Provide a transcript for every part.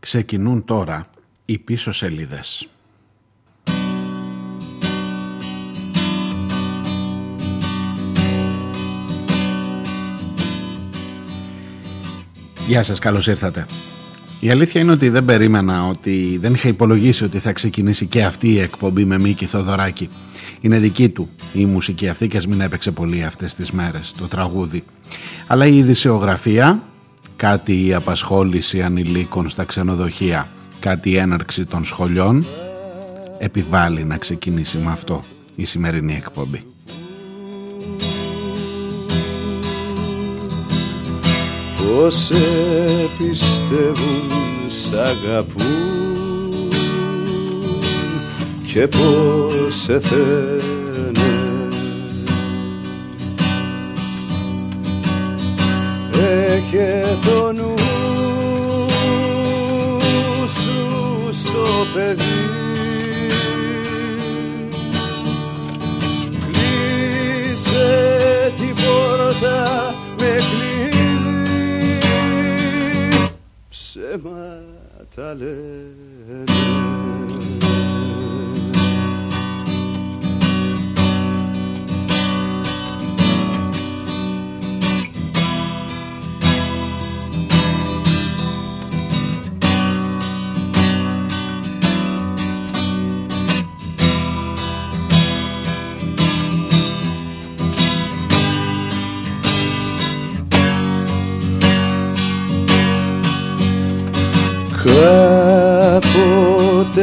Ξεκινούν τώρα οι πίσω σελίδες. Γεια σας, καλώς ήρθατε. Η αλήθεια είναι ότι δεν περίμενα ότι δεν είχα υπολογίσει ότι θα ξεκινήσει και αυτή η εκπομπή με Μίκη Θοδωράκη. Είναι δική του η μουσική αυτή και ας μην έπαιξε πολύ αυτές τις μέρες το τραγούδι. Αλλά η ειδησιογραφία, κάτι η απασχόληση ανηλίκων στα ξενοδοχεία, κάτι η έναρξη των σχολιών, επιβάλλει να ξεκινήσει με αυτό η σημερινή εκπομπή. Πώς σε πιστεύουν σ' αγαπούν και πώς σε θένε Έχε το νου σου στο παιδί. Κλείσε την πόρτα με κλείσει ψέματα λένε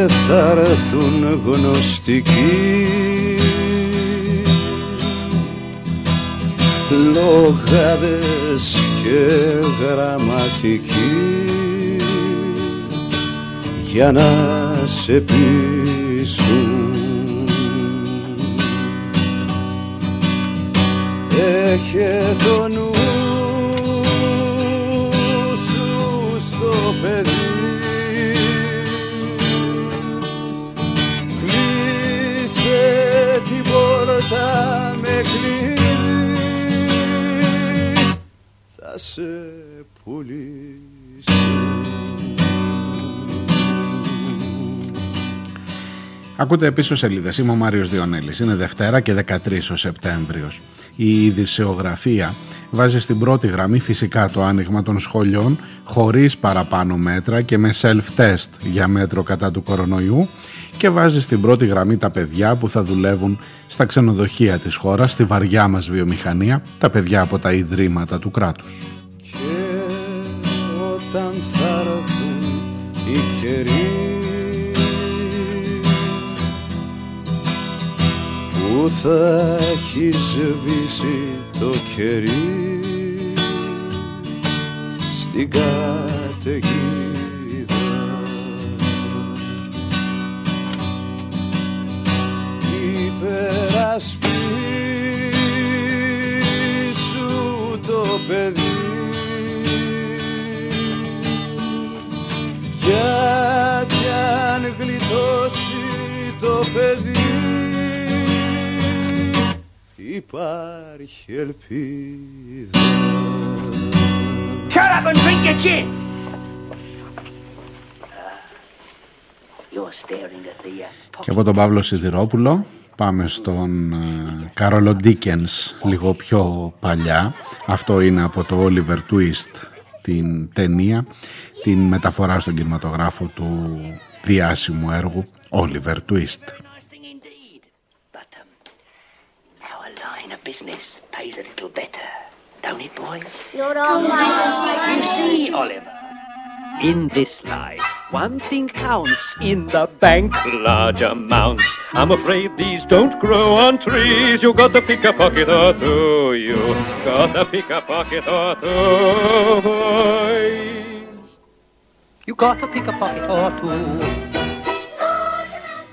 θα έρθουν γνωστικοί. Λογάδες και γραμματικοί. Για να σε πείσουν. Έχε το νου σου στο παιδί πόρτα με κλειδί θα σε πουλήσω Ακούτε πίσω σελίδες. Είμαι ο Μάριος Διονέλης. Είναι Δευτέρα και 13 ο Σεπτέμβριος. Η ειδησεογραφία βάζει στην πρώτη γραμμή φυσικά το άνοιγμα των σχολείων χωρίς παραπάνω μέτρα και με self-test για μέτρο κατά του κορονοϊού και βάζει στην πρώτη γραμμή τα παιδιά που θα δουλεύουν στα ξενοδοχεία της χώρας, στη βαριά μας βιομηχανία, τα παιδιά από τα ιδρύματα του κράτους. Που θα έχει σβήσει το κερί. Στην καταιγίδα. Υπερασπίσου το παιδί. Γιατί αν γλιτώσει το παιδί υπάρχει ελπίδα Shut up and drink your gin! You're staring at the uh, Και από τον Παύλο Σιδηρόπουλο πάμε στον ε, Κάρολο Ντίκενς λίγο πιο παλιά. Αυτό είναι από το Oliver Twist την ταινία, την μεταφορά στον κινηματογράφο του διάσημου έργου Oliver Twist. Business pays a little better, don't it, boys? You're all right. You see, Oliver, In this life, one thing counts in the bank, large amounts. I'm afraid these don't grow on trees. You got to pick a pocket or two. You got to pick a pocket or two, boys. You got to pick a pocket or two.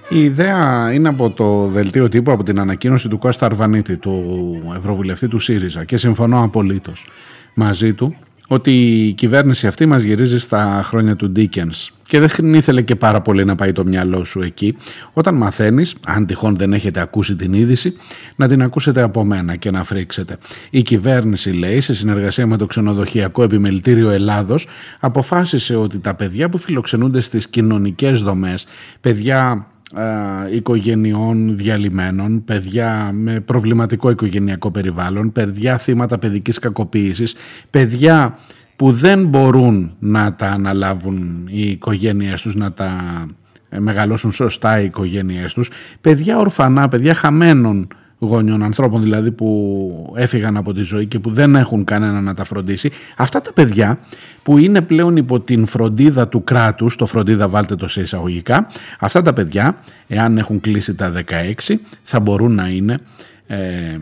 Η ιδέα είναι από το δελτίο τύπου, από την ανακοίνωση του Κώστα Αρβανίτη, του Ευρωβουλευτή του ΣΥΡΙΖΑ και συμφωνώ απολύτως μαζί του ότι η κυβέρνηση αυτή μας γυρίζει στα χρόνια του Dickens και δεν ήθελε και πάρα πολύ να πάει το μυαλό σου εκεί. Όταν μαθαίνεις, αν τυχόν δεν έχετε ακούσει την είδηση, να την ακούσετε από μένα και να φρίξετε. Η κυβέρνηση λέει, σε συνεργασία με το ξενοδοχειακό επιμελητήριο Ελλάδος, αποφάσισε ότι τα παιδιά που φιλοξενούνται στις κοινωνικές δομές, παιδιά οικογενειών διαλυμένων, παιδιά με προβληματικό οικογενειακό περιβάλλον, παιδιά θύματα παιδικής κακοποίησης, παιδιά που δεν μπορούν να τα αναλάβουν οι οικογένειες τους, να τα μεγαλώσουν σωστά οι οικογένειές τους, παιδιά ορφανά, παιδιά χαμένων γονιών, ανθρώπων δηλαδή που έφυγαν από τη ζωή και που δεν έχουν κανένα να τα φροντίσει. Αυτά τα παιδιά που είναι πλέον υπό την φροντίδα του κράτους, το φροντίδα βάλτε το σε εισαγωγικά, αυτά τα παιδιά, εάν έχουν κλείσει τα 16, θα μπορούν να είναι ε,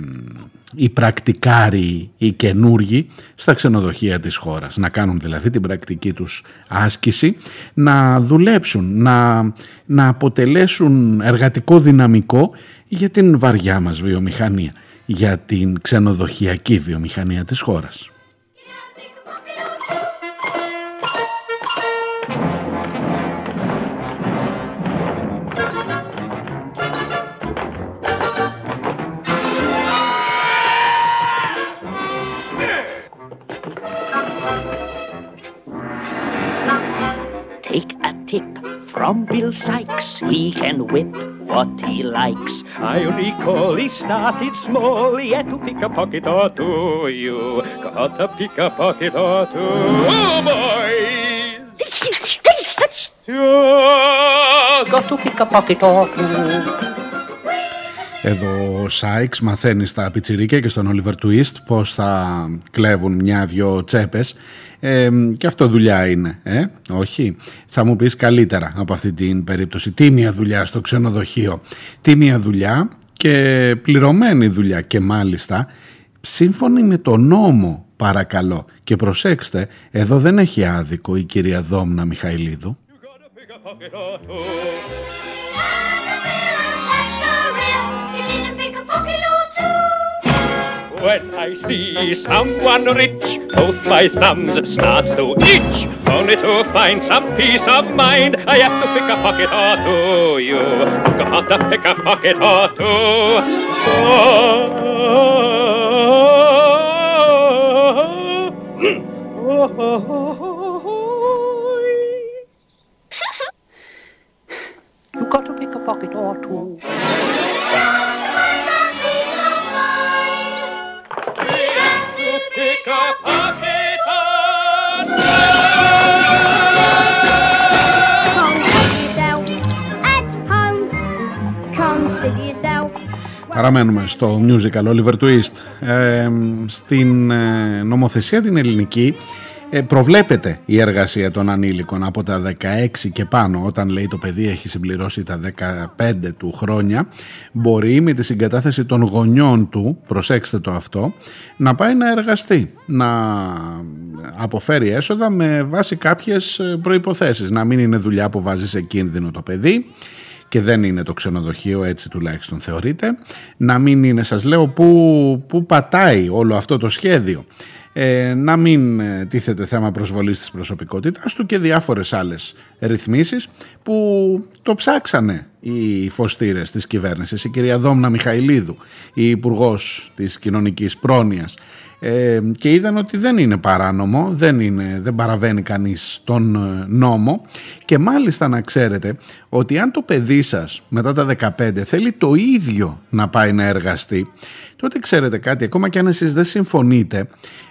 οι πρακτικάροι, οι καινούργοι στα ξενοδοχεία της χώρας. Να κάνουν δηλαδή την πρακτική τους άσκηση, να δουλέψουν, να, να αποτελέσουν εργατικό δυναμικό για την βαριά μας βιομηχανία, για την ξενοδοχειακή βιομηχανία της χώρας. Tip from Bill Sykes. He can whip what he likes. I recall he started small, he had to pick a pocket or two. You got to pick a pocket or two. Oh, boys! You Got to pick a pocket or two. Εδώ ο Σάιξ μαθαίνει στα πιτσιρίκια και στον Oliver Twist πώς θα κλέβουν μια-δυο τσέπες ε, και αυτό δουλειά είναι, ε; όχι; Θα μου πεις καλύτερα από αυτή την περίπτωση. Τίμια δουλειά στο ξενοδοχείο. Τίμια δουλειά και πληρωμένη δουλειά και μάλιστα σύμφωνη με το νόμο παρακαλώ. Και προσέξτε, εδώ δεν έχει άδικο η κυρία Δόμνα Μιχαηλίδου. When I see someone rich, both my thumbs start to itch. Only to find some peace of mind, I have to pick a pocket or two. You got to pick a pocket or two. Oh. Hmm. oh. Παραμένουμε στο musical Oliver Twist. Ε, στην ε, νομοθεσία την ελληνική ε, προβλέπεται η εργασία των ανήλικων από τα 16 και πάνω όταν λέει το παιδί έχει συμπληρώσει τα 15 του χρόνια μπορεί με τη συγκατάθεση των γονιών του, προσέξτε το αυτό, να πάει να εργαστεί, να αποφέρει έσοδα με βάση κάποιες ε, προϋποθέσεις. Να μην είναι δουλειά που βάζεις σε κίνδυνο το παιδί, και δεν είναι το ξενοδοχείο, έτσι τουλάχιστον θεωρείται. Να μην είναι, σας λέω, που, που πατάει όλο αυτό το σχέδιο. Ε, να μην ε, τίθεται θέμα προσβολής της προσωπικότητας του και διάφορες άλλες ρυθμίσεις που το ψάξανε οι φωστήρες της κυβέρνησης. Η κυρία Δόμνα Μιχαηλίδου, η υπουργός της κοινωνικής πρόνοιας ε, και είδαν ότι δεν είναι παράνομο, δεν, είναι, δεν παραβαίνει κανείς τον ε, νόμο. Και μάλιστα να ξέρετε ότι αν το παιδί σας μετά τα 15 θέλει το ίδιο να πάει να εργαστεί τότε ξέρετε κάτι, ακόμα και αν εσείς δεν συμφωνείτε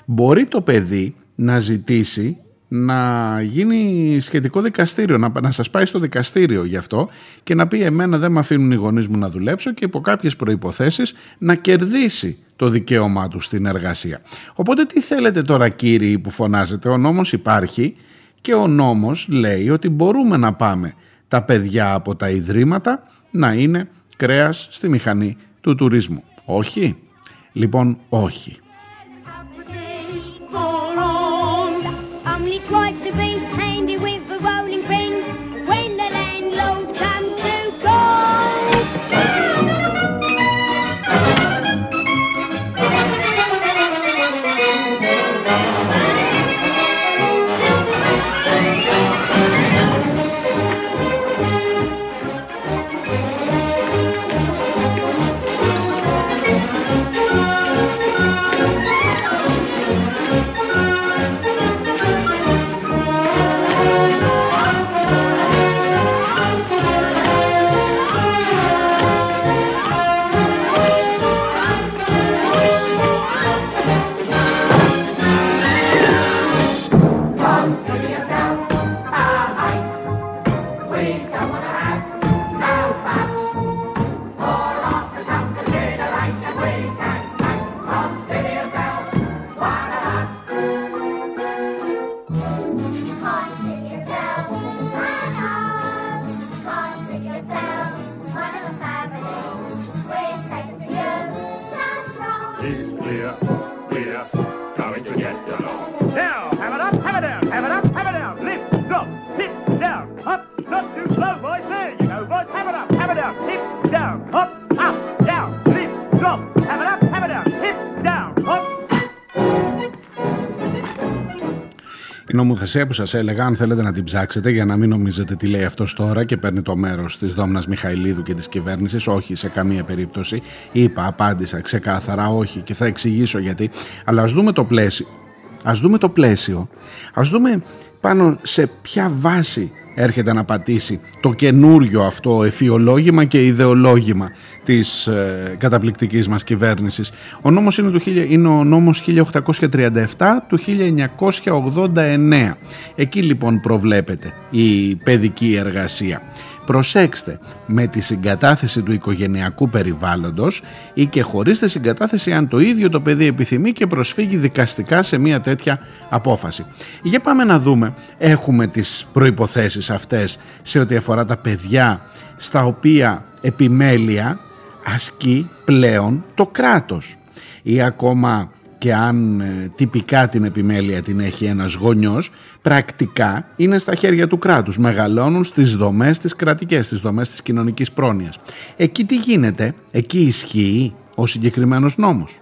μπορεί το παιδί να ζητήσει να γίνει σχετικό δικαστήριο, να, να σας πάει στο δικαστήριο γι' αυτό και να πει εμένα δεν με αφήνουν οι γονείς μου να δουλέψω και υπό κάποιες προϋποθέσεις να κερδίσει το δικαίωμά τους στην εργασία. Οπότε τι θέλετε τώρα κύριοι που φωνάζετε, ο νόμος υπάρχει και ο νόμος λέει ότι μπορούμε να πάμε τα παιδιά από τα ιδρύματα να είναι κρέας στη μηχανή του τουρισμού. Όχι. Λοιπόν, όχι. Νομοθεσία που σας έλεγα, αν θέλετε να την ψάξετε για να μην νομίζετε τι λέει αυτός τώρα και παίρνει το μέρος της Δόμνας Μιχαηλίδου και της κυβέρνησης, όχι σε καμία περίπτωση. Είπα, απάντησα ξεκάθαρα, όχι και θα εξηγήσω γιατί. Αλλά ας δούμε το πλαίσιο. Ας δούμε το πλαίσιο. Ας δούμε πάνω σε ποια βάση έρχεται να πατήσει το καινούριο αυτό εφιολόγημα και ιδεολόγημα της ε, καταπληκτικής μας κυβέρνησης. Ο νόμος είναι, του, είναι ο νόμος 1837 του 1989. Εκεί λοιπόν προβλέπεται η παιδική εργασία. Προσέξτε, με τη συγκατάθεση του οικογενειακού περιβάλλοντος ή και χωρίς τη συγκατάθεση αν το ίδιο το παιδί επιθυμεί και προσφύγει δικαστικά σε μια τέτοια απόφαση. Για πάμε να δούμε, έχουμε τις προϋποθέσεις αυτές σε ό,τι αφορά τα παιδιά στα οποία επιμέλεια ασκεί πλέον το κράτος ή ακόμα και αν ε, τυπικά την επιμέλεια την έχει ένας γονιός πρακτικά είναι στα χέρια του κράτους. Μεγαλώνουν στις δομές της κρατικές στις δομές της κοινωνικής πρόνοιας. Εκεί τι γίνεται, εκεί ισχύει ο συγκεκριμένος νόμος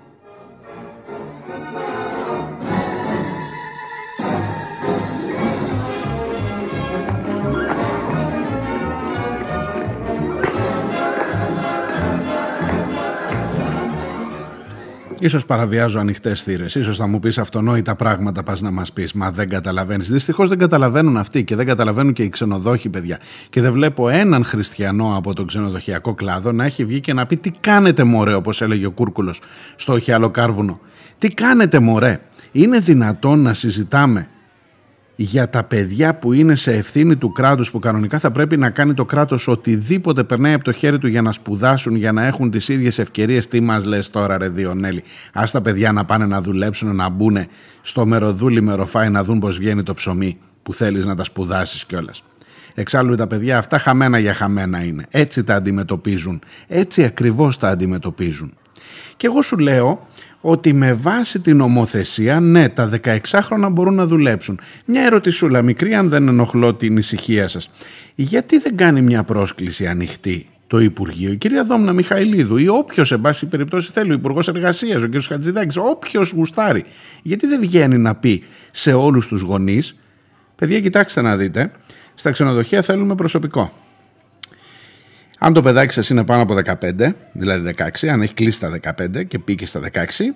Ίσως παραβιάζω ανοιχτές θύρες. Ίσως θα μου πεις αυτονόητα πράγματα πας να μας πεις. Μα δεν καταλαβαίνεις. Δυστυχώς δεν καταλαβαίνουν αυτοί και δεν καταλαβαίνουν και οι ξενοδόχοι παιδιά. Και δεν βλέπω έναν χριστιανό από τον ξενοδοχειακό κλάδο να έχει βγει και να πει τι κάνετε μωρέ όπως έλεγε ο Κούρκουλος στο Κάρβουνο. Τι κάνετε μωρέ. Είναι δυνατόν να συζητάμε για τα παιδιά που είναι σε ευθύνη του κράτους που κανονικά θα πρέπει να κάνει το κράτος οτιδήποτε περνάει από το χέρι του για να σπουδάσουν, για να έχουν τις ίδιες ευκαιρίες. Τι μας λες τώρα ρε Διονέλη; Ας τα παιδιά να πάνε να δουλέψουν, να μπουν στο μεροδούλι μεροφάι να δουν πώς βγαίνει το ψωμί που θέλεις να τα σπουδάσεις κιόλας. Εξάλλου τα παιδιά αυτά χαμένα για χαμένα είναι. Έτσι τα αντιμετωπίζουν. Έτσι ακριβώς τα αντιμετωπίζουν. Και εγώ σου λέω ότι με βάση την ομοθεσία, ναι, τα 16 χρόνια μπορούν να δουλέψουν. Μια ερωτησούλα μικρή, αν δεν ενοχλώ την ησυχία σας. Γιατί δεν κάνει μια πρόσκληση ανοιχτή το Υπουργείο, η κυρία Δόμνα Μιχαηλίδου ή όποιος, σε πάση περιπτώσει, θέλει, ο Υπουργός Εργασίας, ο κ. Χατζηδάκης, όποιος γουστάρει. Γιατί δεν βγαίνει να πει σε όλους τους γονείς, παιδιά, κοιτάξτε να δείτε, στα ξενοδοχεία θέλουμε προσωπικό. Αν το παιδάκι σας είναι πάνω από 15, δηλαδή 16, αν έχει κλείσει τα 15 και πήγε στα 16,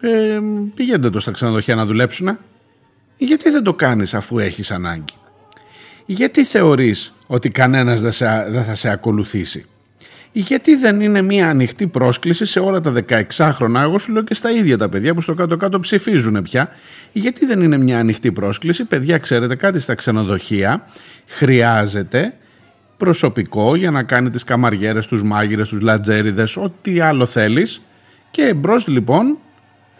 ε, πηγαίνετε το στα ξενοδοχεία να δουλέψουν. Γιατί δεν το κάνεις αφού έχεις ανάγκη; Γιατί θεωρείς ότι κανένας δεν, δεν θα σε ακολουθήσει; Γιατί δεν είναι μια ανοιχτή πρόσκληση σε όλα τα 16 χρόνια, εγώ σου λέω και στα ίδια τα παιδιά που στο κάτω-κάτω ψηφίζουν πια. Γιατί δεν είναι μια ανοιχτή πρόσκληση, παιδιά, ξέρετε κάτι στα ξενοδοχεία χρειάζεται προσωπικό για να κάνει τις καμαριέρες, τους μάγειρες, τους λατζέριδες, ό,τι άλλο θέλεις και μπρος λοιπόν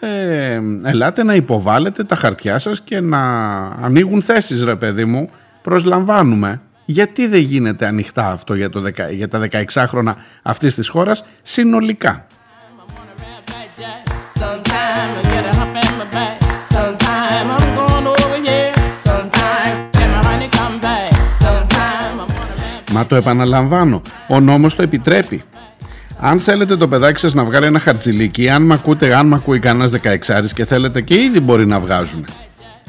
ε, ελάτε να υποβάλλετε τα χαρτιά σας και να ανοίγουν θέσεις ρε παιδί μου, προσλαμβάνουμε. Γιατί δεν γίνεται ανοιχτά αυτό για, το, για τα 16 χρόνια αυτής της χώρας συνολικά; Μα το επαναλαμβάνω, ο νόμος το επιτρέπει. Αν θέλετε το παιδάκι σας να βγάλει ένα χαρτζιλίκι, αν μ' ακούτε, αν μ' ακούει κανένας 16 και θέλετε και ήδη μπορεί να βγάζουν.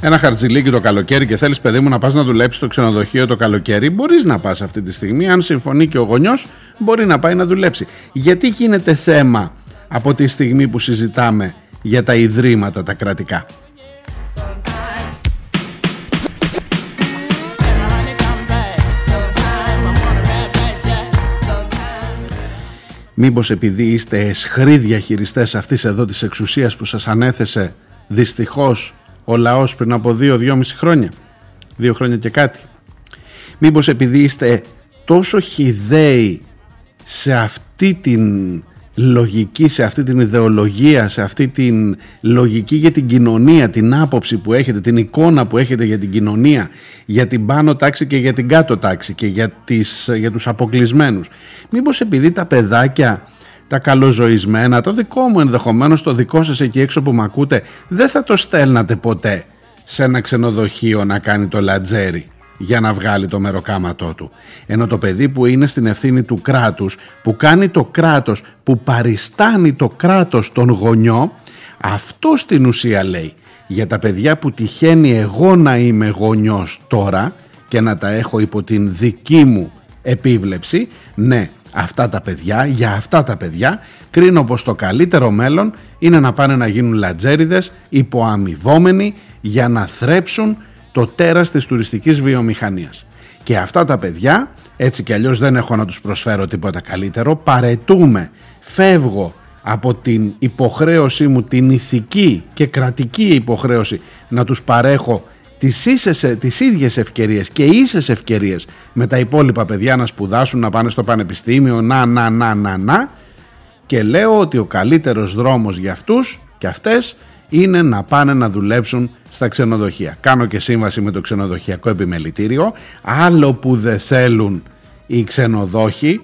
Ένα χαρτζιλίκι το καλοκαίρι και θέλεις παιδί μου να πας να δουλέψεις στο ξενοδοχείο το καλοκαίρι, μπορείς να πας αυτή τη στιγμή. Αν συμφωνεί και ο γονιός, μπορεί να πάει να δουλέψει. Γιατί γίνεται θέμα από τη στιγμή που συζητάμε για τα ιδρύματα τα κρατικά; Μήπως επειδή είστε εσχροί διαχειριστές αυτής εδώ της εξουσίας που σας ανέθεσε δυστυχώς ο λαός πριν από δύο-δυόμιση χρόνια. Δύο χρόνια και κάτι. Μήπως επειδή είστε τόσο χιδαίοι σε αυτή την λογική, σε αυτή την ιδεολογία, σε αυτή την λογική για την κοινωνία, την άποψη που έχετε, την εικόνα που έχετε για την κοινωνία, για την πάνω τάξη και για την κάτω τάξη και για, τις, για τους αποκλεισμένους. Μήπως επειδή τα παιδάκια, τα καλοζωισμένα, το δικό μου ενδεχομένως, το δικό σας εκεί έξω που με ακούτε, δεν θα το στέλνατε ποτέ σε ένα ξενοδοχείο να κάνει το λατζέρι για να βγάλει το μεροκάματό του. Ενώ το παιδί που είναι στην ευθύνη του κράτους, που κάνει το κράτος, που παριστάνει το κράτος τον γονιό, αυτό στην ουσία λέει. για τα παιδιά που τυχαίνει εγώ να είμαι γονιός τώρα και να τα έχω υπό την δική μου επίβλεψη, ναι, αυτά τα παιδιά, για αυτά τα παιδιά κρίνω πως το καλύτερο μέλλον είναι να πάνε να γίνουν λατζέριδες υποαμοιβόμενοι για να θρέψουν το τέρας της τουριστικής βιομηχανίας. Και αυτά τα παιδιά, έτσι κι αλλιώς δεν έχω να τους προσφέρω τίποτα καλύτερο, παρετούμε, φεύγω από την υποχρέωσή μου, την ηθική και κρατική υποχρέωση να τους παρέχω τις, ίσες, τις ίδιες ευκαιρίες και ίσες ευκαιρίες με τα υπόλοιπα παιδιά να σπουδάσουν, να πάνε στο πανεπιστήμιο, να, να, να, να, να και λέω ότι ο καλύτερος δρόμος για αυτούς και αυτές είναι να πάνε να δουλέψουν στα ξενοδοχεία. Κάνω και σύμβαση με το ξενοδοχειακό επιμελητήριο, άλλο που δεν θέλουν οι ξενοδόχοι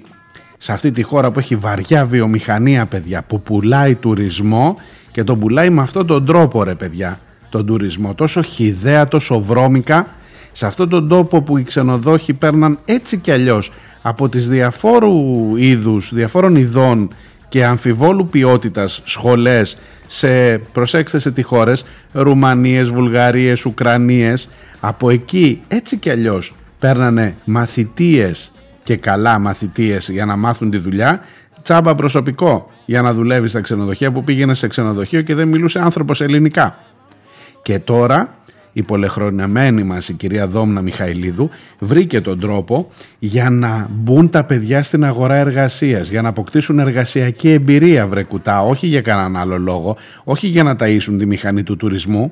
σε αυτή τη χώρα που έχει βαριά βιομηχανία παιδιά που πουλάει τουρισμό και τον πουλάει με αυτόν τον τρόπο ρε παιδιά τον τουρισμό τόσο χιδέα, τόσο βρώμικα σε αυτόν τον τόπο που οι ξενοδόχοι παίρναν έτσι κι αλλιώς από τις διαφόρου είδους, διαφόρων ειδών και αμφιβόλου ποιότητας σχολές σε, προσέξτε σε τι χώρες, Ρουμανίες, Βουλγαρίες, Ουκρανίες από εκεί έτσι κι αλλιώς παίρνανε μαθητείες και καλά μαθητείες για να μάθουν τη δουλειά τσάμπα προσωπικό για να δουλεύει στα ξενοδοχεία που πήγαινε σε ξενοδοχείο και δεν μιλούσε άνθρωπος ελληνικά. Και τώρα η πολεχρονεμένη μας η κυρία Δόμνα Μιχαηλίδου βρήκε τον τρόπο για να μπουν τα παιδιά στην αγορά εργασίας, για να αποκτήσουν εργασιακή εμπειρία βρεκουτά, όχι για κανέναν άλλο λόγο, όχι για να ταΐσουν τη μηχανή του τουρισμού.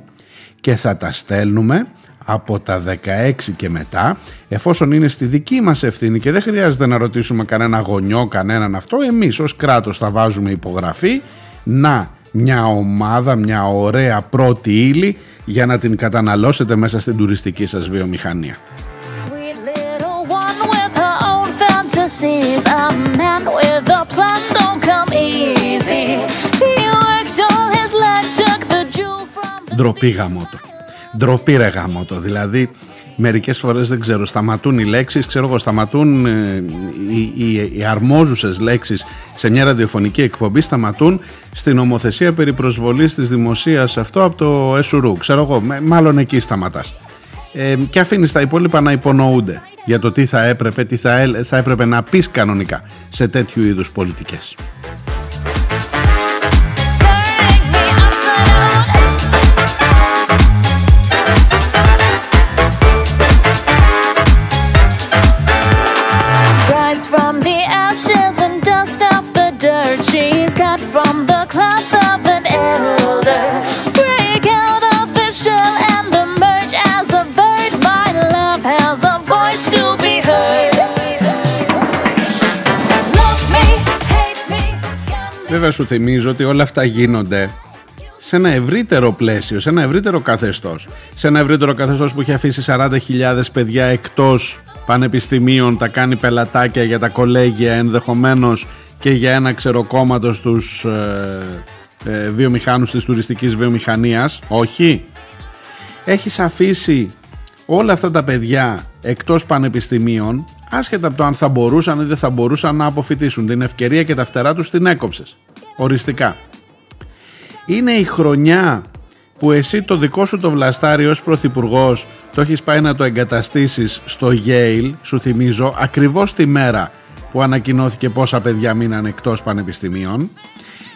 Και θα τα στέλνουμε από τα 16 και μετά εφόσον είναι στη δική μας ευθύνη και δεν χρειάζεται να ρωτήσουμε κανένα γονιό, κανέναν αυτό εμείς ως κράτος θα βάζουμε υπογραφή να μια ομάδα, μια ωραία πρώτη ύλη για να την καταναλώσετε μέσα στην τουριστική σας βιομηχανία. Ντροπή γαμότο. Ντροπή ρε γαμότο. Δηλαδή μερικές φορές δεν ξέρω σταματούν οι λέξεις ξέρω εγώ σταματούν ε, οι, οι, οι αρμόζουσες λέξεις σε μια ραδιοφωνική εκπομπή σταματούν στην ομοθεσία περί προσβολής της δημοσίας αυτό από το ΕΣΟΡΟΥ ξέρω εγώ μάλλον εκεί σταματάς ε, και αφήνεις τα υπόλοιπα να υπονοούνται για το τι θα έπρεπε, τι θα, θα έπρεπε να πεις κανονικά σε τέτοιου είδους πολιτικές. Βέβαια σου θυμίζω ότι όλα αυτά γίνονται σε ένα ευρύτερο πλαίσιο, σε ένα ευρύτερο καθεστώς. Σε ένα ευρύτερο καθεστώς που έχει αφήσει 40.000 παιδιά εκτός πανεπιστημίων, τα κάνει πελατάκια για τα κολέγια ενδεχομένως και για ένα ξεροκόμματος στους ε, ε, βιομηχάνους της τουριστικής βιομηχανίας. Όχι. Έχεις αφήσει όλα αυτά τα παιδιά εκτός πανεπιστημίων άσχετα από το αν θα μπορούσαν ή δεν θα μπορούσαν να αποφυτίσουν την ευκαιρία και τα φτερά τους την έκοψες οριστικά είναι η χρονιά που εσύ το δικό σου το βλαστάρι ως πρωθυπουργός το έχεις πάει να το εγκαταστήσεις στο Yale σου θυμίζω ακριβώς τη μέρα που ανακοινώθηκε πόσα παιδιά μείναν εκτός πανεπιστημίων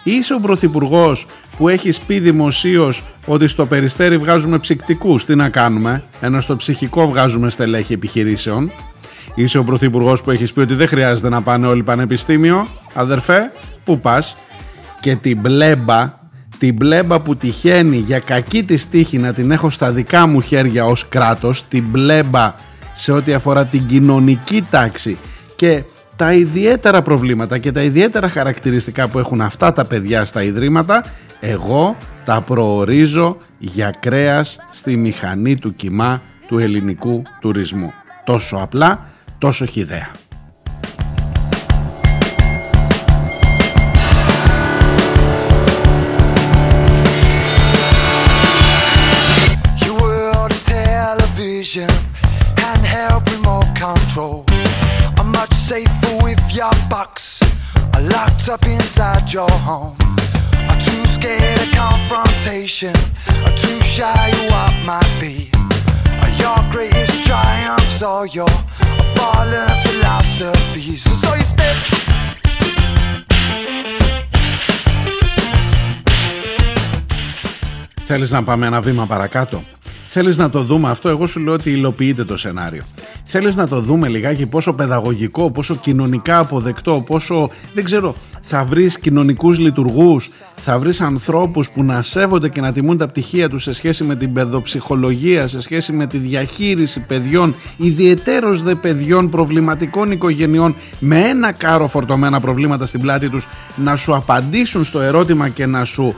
Είσαι ο πρωθυπουργός που έχεις πει δημοσίως ότι στο περιστέρι βγάζουμε ψυκτικούς. Τι να κάνουμε, ενώ στο ψυχικό βγάζουμε στελέχη επιχειρήσεων. Είσαι ο πρωθυπουργός που έχεις πει ότι δεν χρειάζεται να πάνε όλοι πανεπιστήμιο. Αδερφέ, πού πας. Και την μπλέμπα, την μπλέμπα που τυχαίνει για κακή της τύχη να την έχω στα δικά μου χέρια ως κράτος, την μπλέμπα σε ό,τι αφορά την κοινωνική τάξη και τα ιδιαίτερα προβλήματα και τα ιδιαίτερα χαρακτηριστικά που έχουν αυτά τα παιδιά στα ιδρύματα εγώ τα προορίζω για κρέας στη μηχανή του κοιμά του ελληνικού τουρισμού. Τόσο απλά, τόσο χιδέα. your box locked up inside your home. are too scared of confrontation, are too shy of what might be. Are your greatest triumphs or your fallen philosophies? So you step. Θέλεις να πάμε ένα βήμα παρακάτω. Θέλεις να το δούμε αυτό, εγώ σου λέω ότι υλοποιείται το σενάριο. Θέλεις να το δούμε λιγάκι πόσο παιδαγωγικό, πόσο κοινωνικά αποδεκτό, πόσο, δεν ξέρω, θα βρεις κοινωνικούς λειτουργούς, θα βρεις ανθρώπους που να σέβονται και να τιμούν τα πτυχία τους σε σχέση με την παιδοψυχολογία, σε σχέση με τη διαχείριση παιδιών, ιδιαιτέρως δε παιδιών προβληματικών οικογενειών με ένα κάρο φορτωμένα προβλήματα στην πλάτη τους να σου απαντήσουν στο ερώτημα και να σου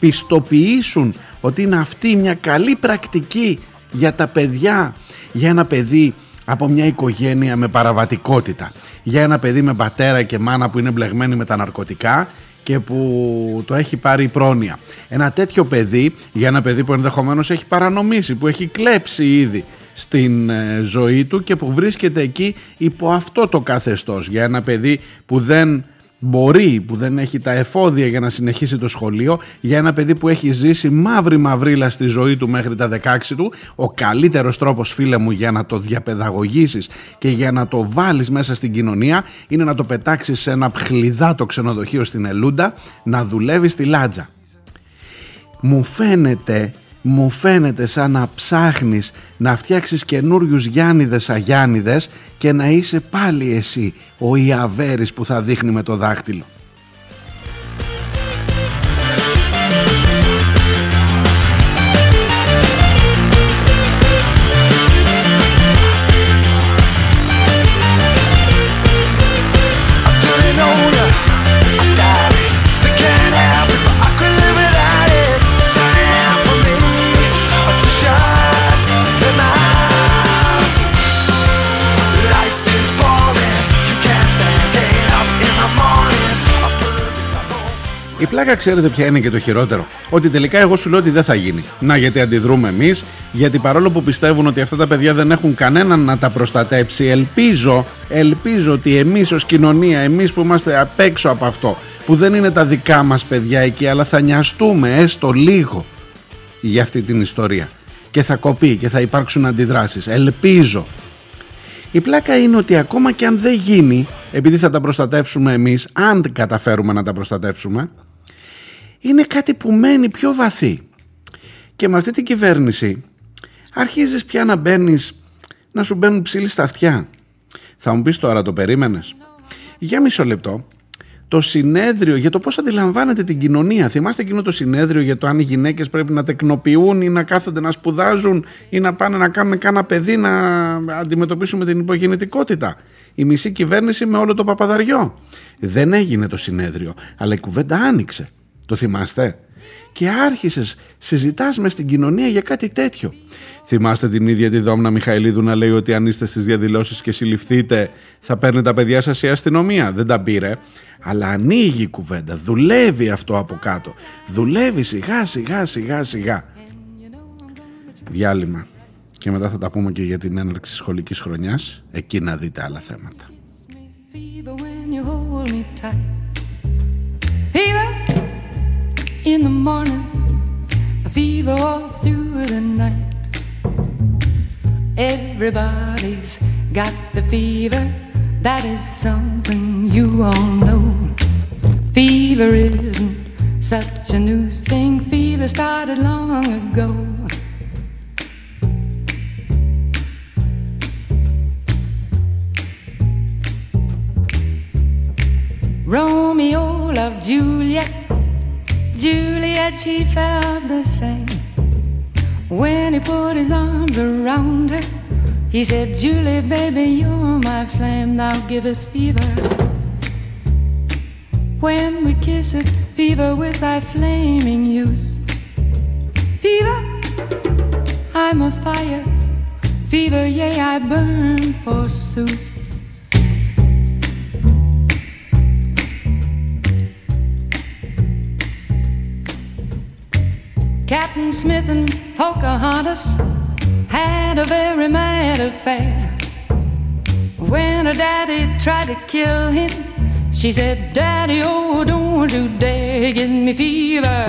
πιστοποιήσουν ότι είναι αυτή μια καλή πρακτική για τα παιδιά, για ένα παιδί από μια οικογένεια με παραβατικότητα, για ένα παιδί με πατέρα και μάνα που είναι μπλεγμένοι με τα ναρκωτικά και που το έχει πάρει πρόνοια. Ένα τέτοιο παιδί, για ένα παιδί που ενδεχομένως έχει παρανομήσει, που έχει κλέψει ήδη στην ε, ζωή του και που βρίσκεται εκεί υπό αυτό το καθεστώς. Για ένα παιδί που δεν μπορεί, που δεν έχει τα εφόδια για να συνεχίσει το σχολείο, για ένα παιδί που έχει ζήσει μαύρη μαυρίλα στη ζωή του μέχρι τα 16 του, ο καλύτερος τρόπος φίλε μου για να το διαπαιδαγωγήσεις και για να το βάλεις μέσα στην κοινωνία είναι να το πετάξεις σε ένα ψλιδάτο ξενοδοχείο στην Ελούντα να δουλεύεις στη Λάτζα. Μου φαίνεται μου φαίνεται σαν να ψάχνεις να φτιάξεις καινούριους Γιάννηδες Αγιάννηδες και να είσαι πάλι εσύ ο Ιαβέρης που θα δείχνει με το δάχτυλο. Η πλάκα ξέρετε ποια είναι και το χειρότερο; Ότι τελικά εγώ σου λέω ότι δεν θα γίνει. Να γιατί αντιδρούμε εμείς, γιατί παρόλο που πιστεύουν ότι αυτά τα παιδιά δεν έχουν κανέναν να τα προστατέψει, ελπίζω, ελπίζω ότι εμείς ως κοινωνία, εμείς που είμαστε απ' έξω από αυτό, που δεν είναι τα δικά μας παιδιά εκεί, αλλά θα νοιαστούμε έστω λίγο για αυτή την ιστορία. Και θα κοπεί και θα υπάρξουν αντιδράσεις. Ελπίζω. Η πλάκα είναι ότι ακόμα και αν δεν γίνει, επειδή θα τα προστατεύσουμε εμείς, αν καταφέρουμε να τα προστατεύσουμε, είναι κάτι που μένει πιο βαθύ. Και με αυτή την κυβέρνηση αρχίζεις πια να μπαίνεις να σου μπαίνουν ψήλοι στα αυτιά. Θα μου πεις τώρα το περίμενες; Για μισό λεπτό, το συνέδριο για το πώς αντιλαμβάνεται την κοινωνία. Θυμάστε εκείνο το συνέδριο για το αν οι γυναίκες πρέπει να τεκνοποιούν ή να κάθονται να σπουδάζουν ή να πάνε να κάνουν κάνα παιδί να αντιμετωπίσουμε την υπογεννητικότητα. Η μισή κυβέρνηση με όλο το παπαδαριό. Δεν έγινε το συνέδριο, αλλά η κουβέντα άνοιξε. Το θυμάστε; Και άρχισες, συζητάς μες στην κοινωνία για κάτι τέτοιο. Θυμάστε την ίδια τη Δόμνα Μιχαηλίδου να λέει ότι αν είστε στις διαδηλώσεις και συλληφθείτε θα παίρνει τα παιδιά σας η αστυνομία. Δεν τα πήρε. Αλλά ανοίγει η κουβέντα, δουλεύει αυτό από κάτω. Δουλεύει σιγά σιγά σιγά σιγά. Διάλειμμα. Και μετά θα τα πούμε και για την έναρξη σχολικής χρονιάς. Εκεί να δείτε άλλα θέματα. In the morning, a fever all through the night. Everybody's got the fever, that is something you all know. Fever isn't such a new thing, fever started long ago. Romeo loved Juliet Juliet, she felt the same. When he put his arms around her, he said, Julie, baby, you're my flame, thou givest fever. When we kiss it, fever with thy flaming youth. Fever, I'm a fire. Fever, yea, I burn forsooth. Captain Smith and Pocahontas had a very mad affair. When her daddy tried to kill him, She said, Daddy, oh, don't you dare give me fever.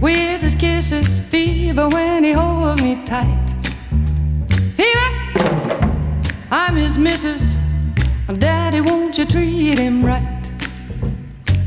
With his kisses, fever when he holds me tight. Fever, I'm his missus. Daddy, won't you treat him right?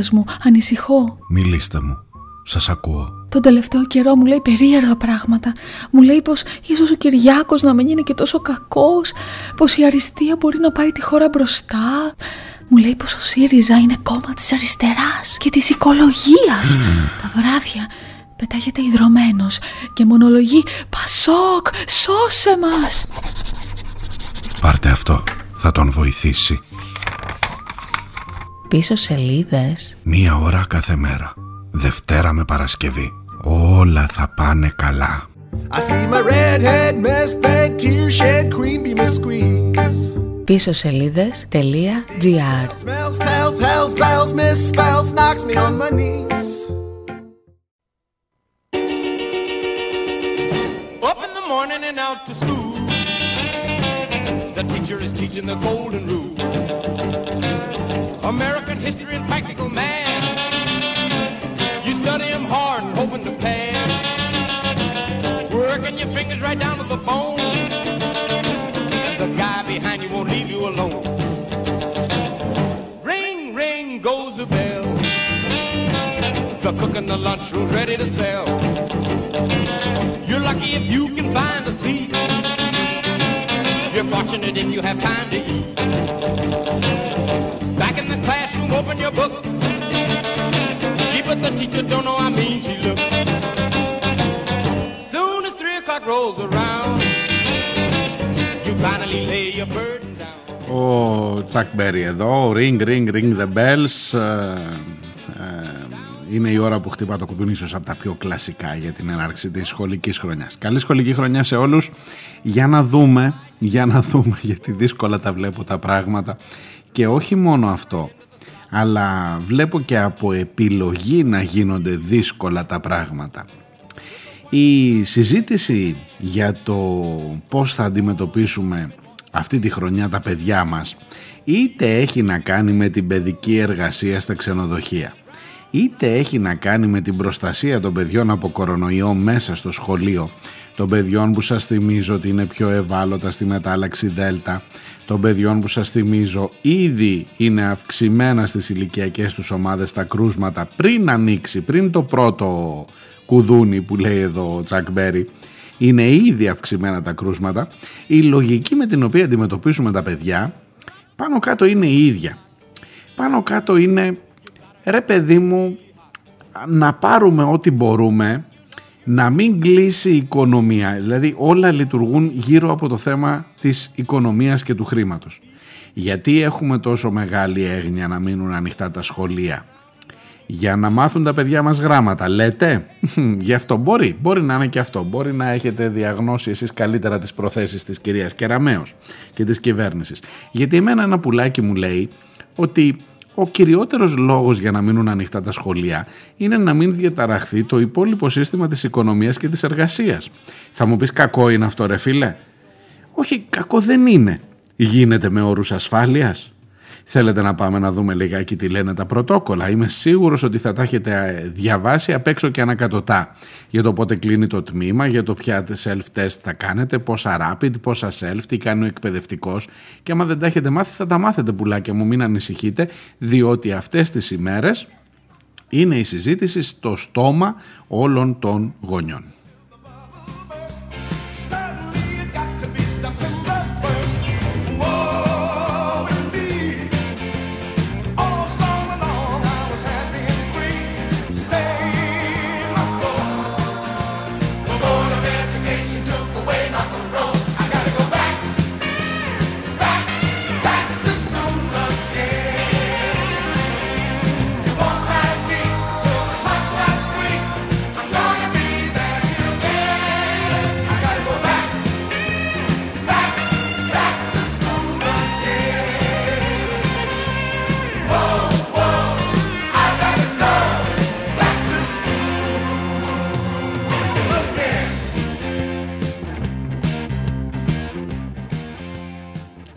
Άντρας μου, ανησυχώ. Μιλήστε μου. Σας ακούω. Τον τελευταίο καιρό μου λέει περίεργα πράγματα. Μου λέει πως ίσως ο Κυριάκος να μην είναι και τόσο κακός, πως η αριστεία μπορεί να πάει τη χώρα μπροστά. Μου λέει πως ο ΣΥΡΙΖΑ είναι κόμμα της αριστεράς και της οικολογίας. Τα βράδια πετάγεται ιδρωμένος και μονολογεί «Πασόκ, σώσε μας!» Πάρτε αυτό. Θα τον βοηθήσει. Πίσω σελίδες. Μία ώρα κάθε μέρα. Δευτέρα με Παρασκευή. Όλα θα πάνε καλά. I see my redhead mess bed tear shed queen be my squeeze. Πίσω σελίδες.gr Smells, tells, hells, bells, misspells, knocks me on my knees. Up in the morning and out to school. The teacher is teaching the golden rule. American history and practical math. You study them hard and hoping to pass. Working your fingers right down to the bone. And the guy behind you won't leave you alone. Ring, ring goes the bell. The cook in the lunchroom's ready to sell. You're lucky if you can find a seat. You're fortunate if you have time to eat. Back in the classroom, open your books. Gee, but the teacher don't know how mean she looks. Soon as three o'clock rolls around. finally lay your burden down. Ο Τσακ Μπέρι εδώ, ring, ring, ring the bells. Ε, ε, είναι η ώρα που χτυπά το κουδούνι ίσως από τα πιο κλασικά για την έναρξη της σχολικής χρονιάς. Καλή σχολική χρονιά σε όλους. Για να δούμε, για να δούμε γιατί δύσκολα τα βλέπω τα πράγματα. Και όχι μόνο αυτό, αλλά βλέπω και από επιλογή να γίνονται δύσκολα τα πράγματα. Η συζήτηση για το πώς θα αντιμετωπίσουμε αυτή τη χρονιά τα παιδιά μας είτε έχει να κάνει με την παιδική εργασία στα ξενοδοχεία είτε έχει να κάνει με την προστασία των παιδιών από κορονοϊό μέσα στο σχολείο των παιδιών που σας θυμίζω ότι είναι πιο ευάλωτα στη μετάλλαξη Δέλτα των παιδιών που σας θυμίζω ήδη είναι αυξημένα στις ηλικιακές τους ομάδες τα κρούσματα πριν ανοίξει, πριν το πρώτο κουδούνι που λέει εδώ ο Τσακ Μπέρι είναι ήδη αυξημένα τα κρούσματα. Η λογική με την οποία αντιμετωπίσουμε τα παιδιά πάνω κάτω είναι η ίδια. Πάνω κάτω είναι ρε παιδί μου να πάρουμε ό,τι μπορούμε να μην κλείσει η οικονομία δηλαδή όλα λειτουργούν γύρω από το θέμα της οικονομίας και του χρήματος γιατί έχουμε τόσο μεγάλη έγνοια να μείνουν ανοιχτά τα σχολεία; Για να μάθουν τα παιδιά μας γράμματα. Λέτε, γι' αυτό μπορεί, μπορεί να είναι και αυτό. Μπορεί να έχετε διαγνώσει εσείς καλύτερα τις προθέσεις της κυρίας Κεραμέως και της κυβέρνησης. Γιατί εμένα ένα πουλάκι μου λέει ότι ο κυριότερος λόγος για να μείνουν ανοιχτά τα σχολεία είναι να μην διαταραχθεί το υπόλοιπο σύστημα της οικονομίας και της εργασίας. Θα μου πεις κακό είναι αυτό ρε φίλε. Όχι κακό δεν είναι. Γίνεται με όρους ασφάλειας. Θέλετε να πάμε να δούμε λιγάκι τι λένε τα πρωτόκολλα. Είμαι σίγουρος ότι θα τα έχετε διαβάσει απ' έξω και ανακατοτά. Για το πότε κλείνει το τμήμα, για το ποια self-test θα κάνετε, πόσα rapid, πόσα self, τι κάνει ο εκπαιδευτικός. Και άμα δεν τα έχετε μάθει θα τα μάθετε πουλάκια μου, μην ανησυχείτε, διότι αυτές τις ημέρες είναι η συζήτηση στο στόμα όλων των γονιών.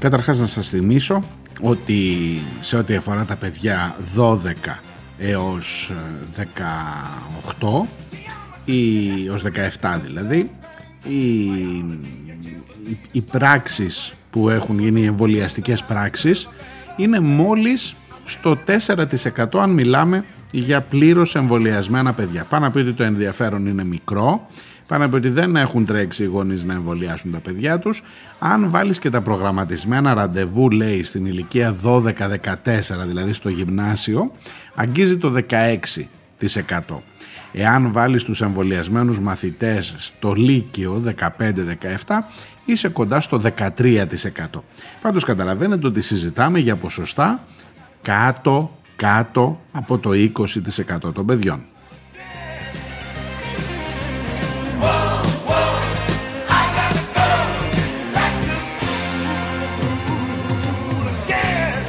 Καταρχάς να σας θυμίσω ότι σε ό,τι αφορά τα παιδιά 12 έως ε, 18 ή ως 17 δηλαδή οι, οι, οι πράξεις που έχουν γίνει οι εμβολιαστικές πράξεις είναι μόλις στο 4% αν μιλάμε για πλήρως εμβολιασμένα παιδιά. Πάνω από ότι το ενδιαφέρον είναι μικρό, πάνω από ότι δεν έχουν τρέξει οι γονείς να εμβολιάσουν τα παιδιά τους. Αν βάλεις και τα προγραμματισμένα ραντεβού, λέει, στην ηλικία 12-14, δηλαδή στο γυμνάσιο, αγγίζει το 16%. Εάν βάλεις τους εμβολιασμένους μαθητές στο Λύκειο 15-17 είσαι κοντά στο 13%. Πάντως καταλαβαίνετε ότι συζητάμε για ποσοστά κάτω, κάτω από το 20% των παιδιών. Back to school again.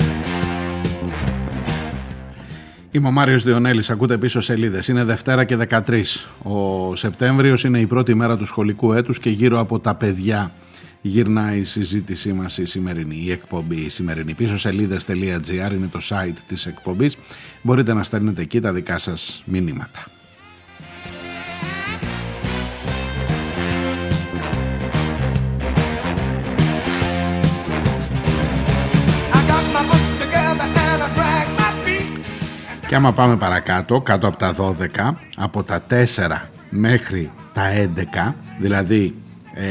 Είμαι ο Μάριος Διονέλης, ακούτε πίσω σελίδες. Είναι Δευτέρα και 13. Ο Σεπτέμβριος είναι η πρώτη μέρα του σχολικού έτους και γύρω από τα παιδιά γυρνάει η συζήτησή μας η σημερινή, η εκπομπή η σημερινή. Πίσω σελίδες.gr είναι το site της εκπομπής. Μπορείτε να στέλνετε εκεί τα δικά σας μηνύματα. I got my books together and I drag my feet. Και άμα πάμε παρακάτω, κάτω από τα 12, από τα 4 μέχρι τα 11, δηλαδή ε,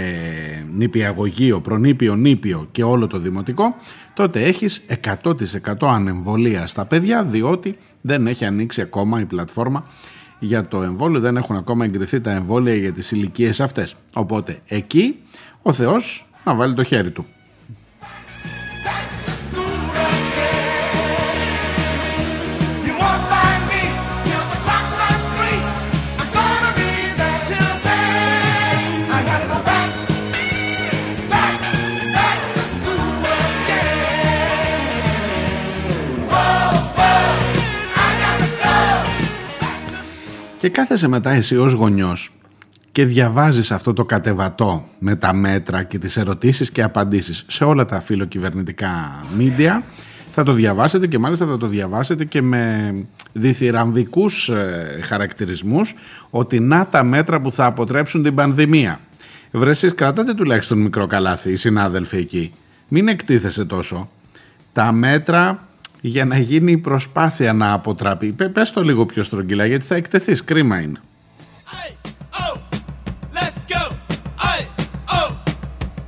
νηπιαγωγείο, προνήπιο, νήπιο και όλο το δημοτικό, τότε έχεις 100% ανεμβολία στα παιδιά, διότι δεν έχει ανοίξει ακόμα η πλατφόρμα για το εμβόλιο, δεν έχουν ακόμα εγκριθεί τα εμβόλια για τις ηλικίες αυτές. Οπότε εκεί ο Θεός να βάλει το χέρι του. Και κάθεσαι μετά εσύ ως γονιός και διαβάζεις αυτό το κατεβατό με τα μέτρα και τις ερωτήσεις και απαντήσεις σε όλα τα φιλοκυβερνητικά μίντια θα το διαβάσετε και μάλιστα θα το διαβάσετε και με διθυραμβικούς ε, χαρακτηρισμούς ότι να τα μέτρα που θα αποτρέψουν την πανδημία. Βρε εσείς κρατάτε τουλάχιστον μικρό καλάθι οι συνάδελφοι εκεί. Μην εκτίθεσαι τόσο. Τα μέτρα για να γίνει η προσπάθεια να αποτραπεί. Πε- Πες το λίγο πιο στρογγυλά γιατί θα εκτεθείς. Κρίμα είναι. Oh, let's go. Aye, oh,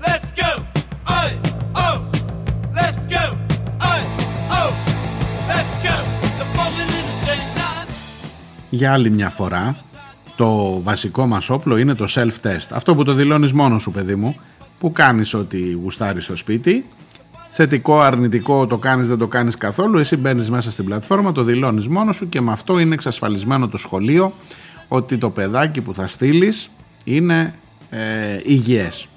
let's go. Aye, oh, let's go. Aye, oh, let's go. The falling in the straight line. Για άλλη μια φορά το βασικό μας όπλο είναι το self-test. Αυτό που το δηλώνεις μόνος σου παιδί μου, που κάνεις ό,τι γουστάρεις στο σπίτι, θετικό, αρνητικό, το κάνεις, δεν το κάνεις καθόλου, εσύ μπαίνεις μέσα στην πλατφόρμα, το δηλώνεις μόνος σου και με αυτό είναι εξασφαλισμένο το σχολείο ότι το παιδάκι που θα στείλεις είναι ε, υγιές.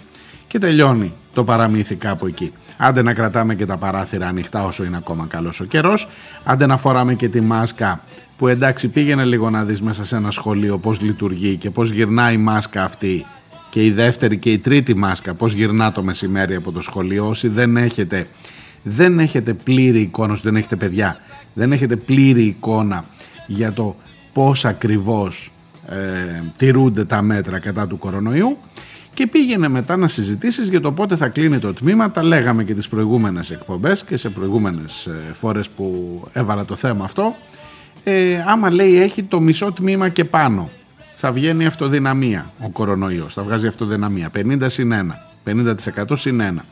Και τελειώνει το παραμύθι κάπου εκεί. Άντε να κρατάμε και τα παράθυρα ανοιχτά όσο είναι ακόμα καλός ο καιρός. Άντε να φοράμε και τη μάσκα που εντάξει πήγαινε λίγο να δεις μέσα σε ένα σχολείο πώς λειτουργεί και πώς γυρνάει η μάσκα αυτή και η δεύτερη και η τρίτη μάσκα πώς γυρνά το μεσημέρι από το σχολείο όσοι δεν έχετε δεν έχετε πλήρη εικόνα όσοι δεν έχετε παιδιά δεν έχετε πλήρη εικόνα για το πώς ακριβώς ε, τηρούνται τα μέτρα κατά του κορονοϊού. Και πήγαινε μετά να συζητήσεις για το πότε θα κλείνει το τμήμα. Τα λέγαμε και τις προηγούμενες εκπομπές και σε προηγούμενες ε, φορές που έβαλα το θέμα αυτό. Ε, άμα λέει έχει το μισό τμήμα και πάνω θα βγαίνει αυτοδυναμία ο κορονοϊός, θα βγάζει αυτοδυναμία 50 συν 1, 50% συν 1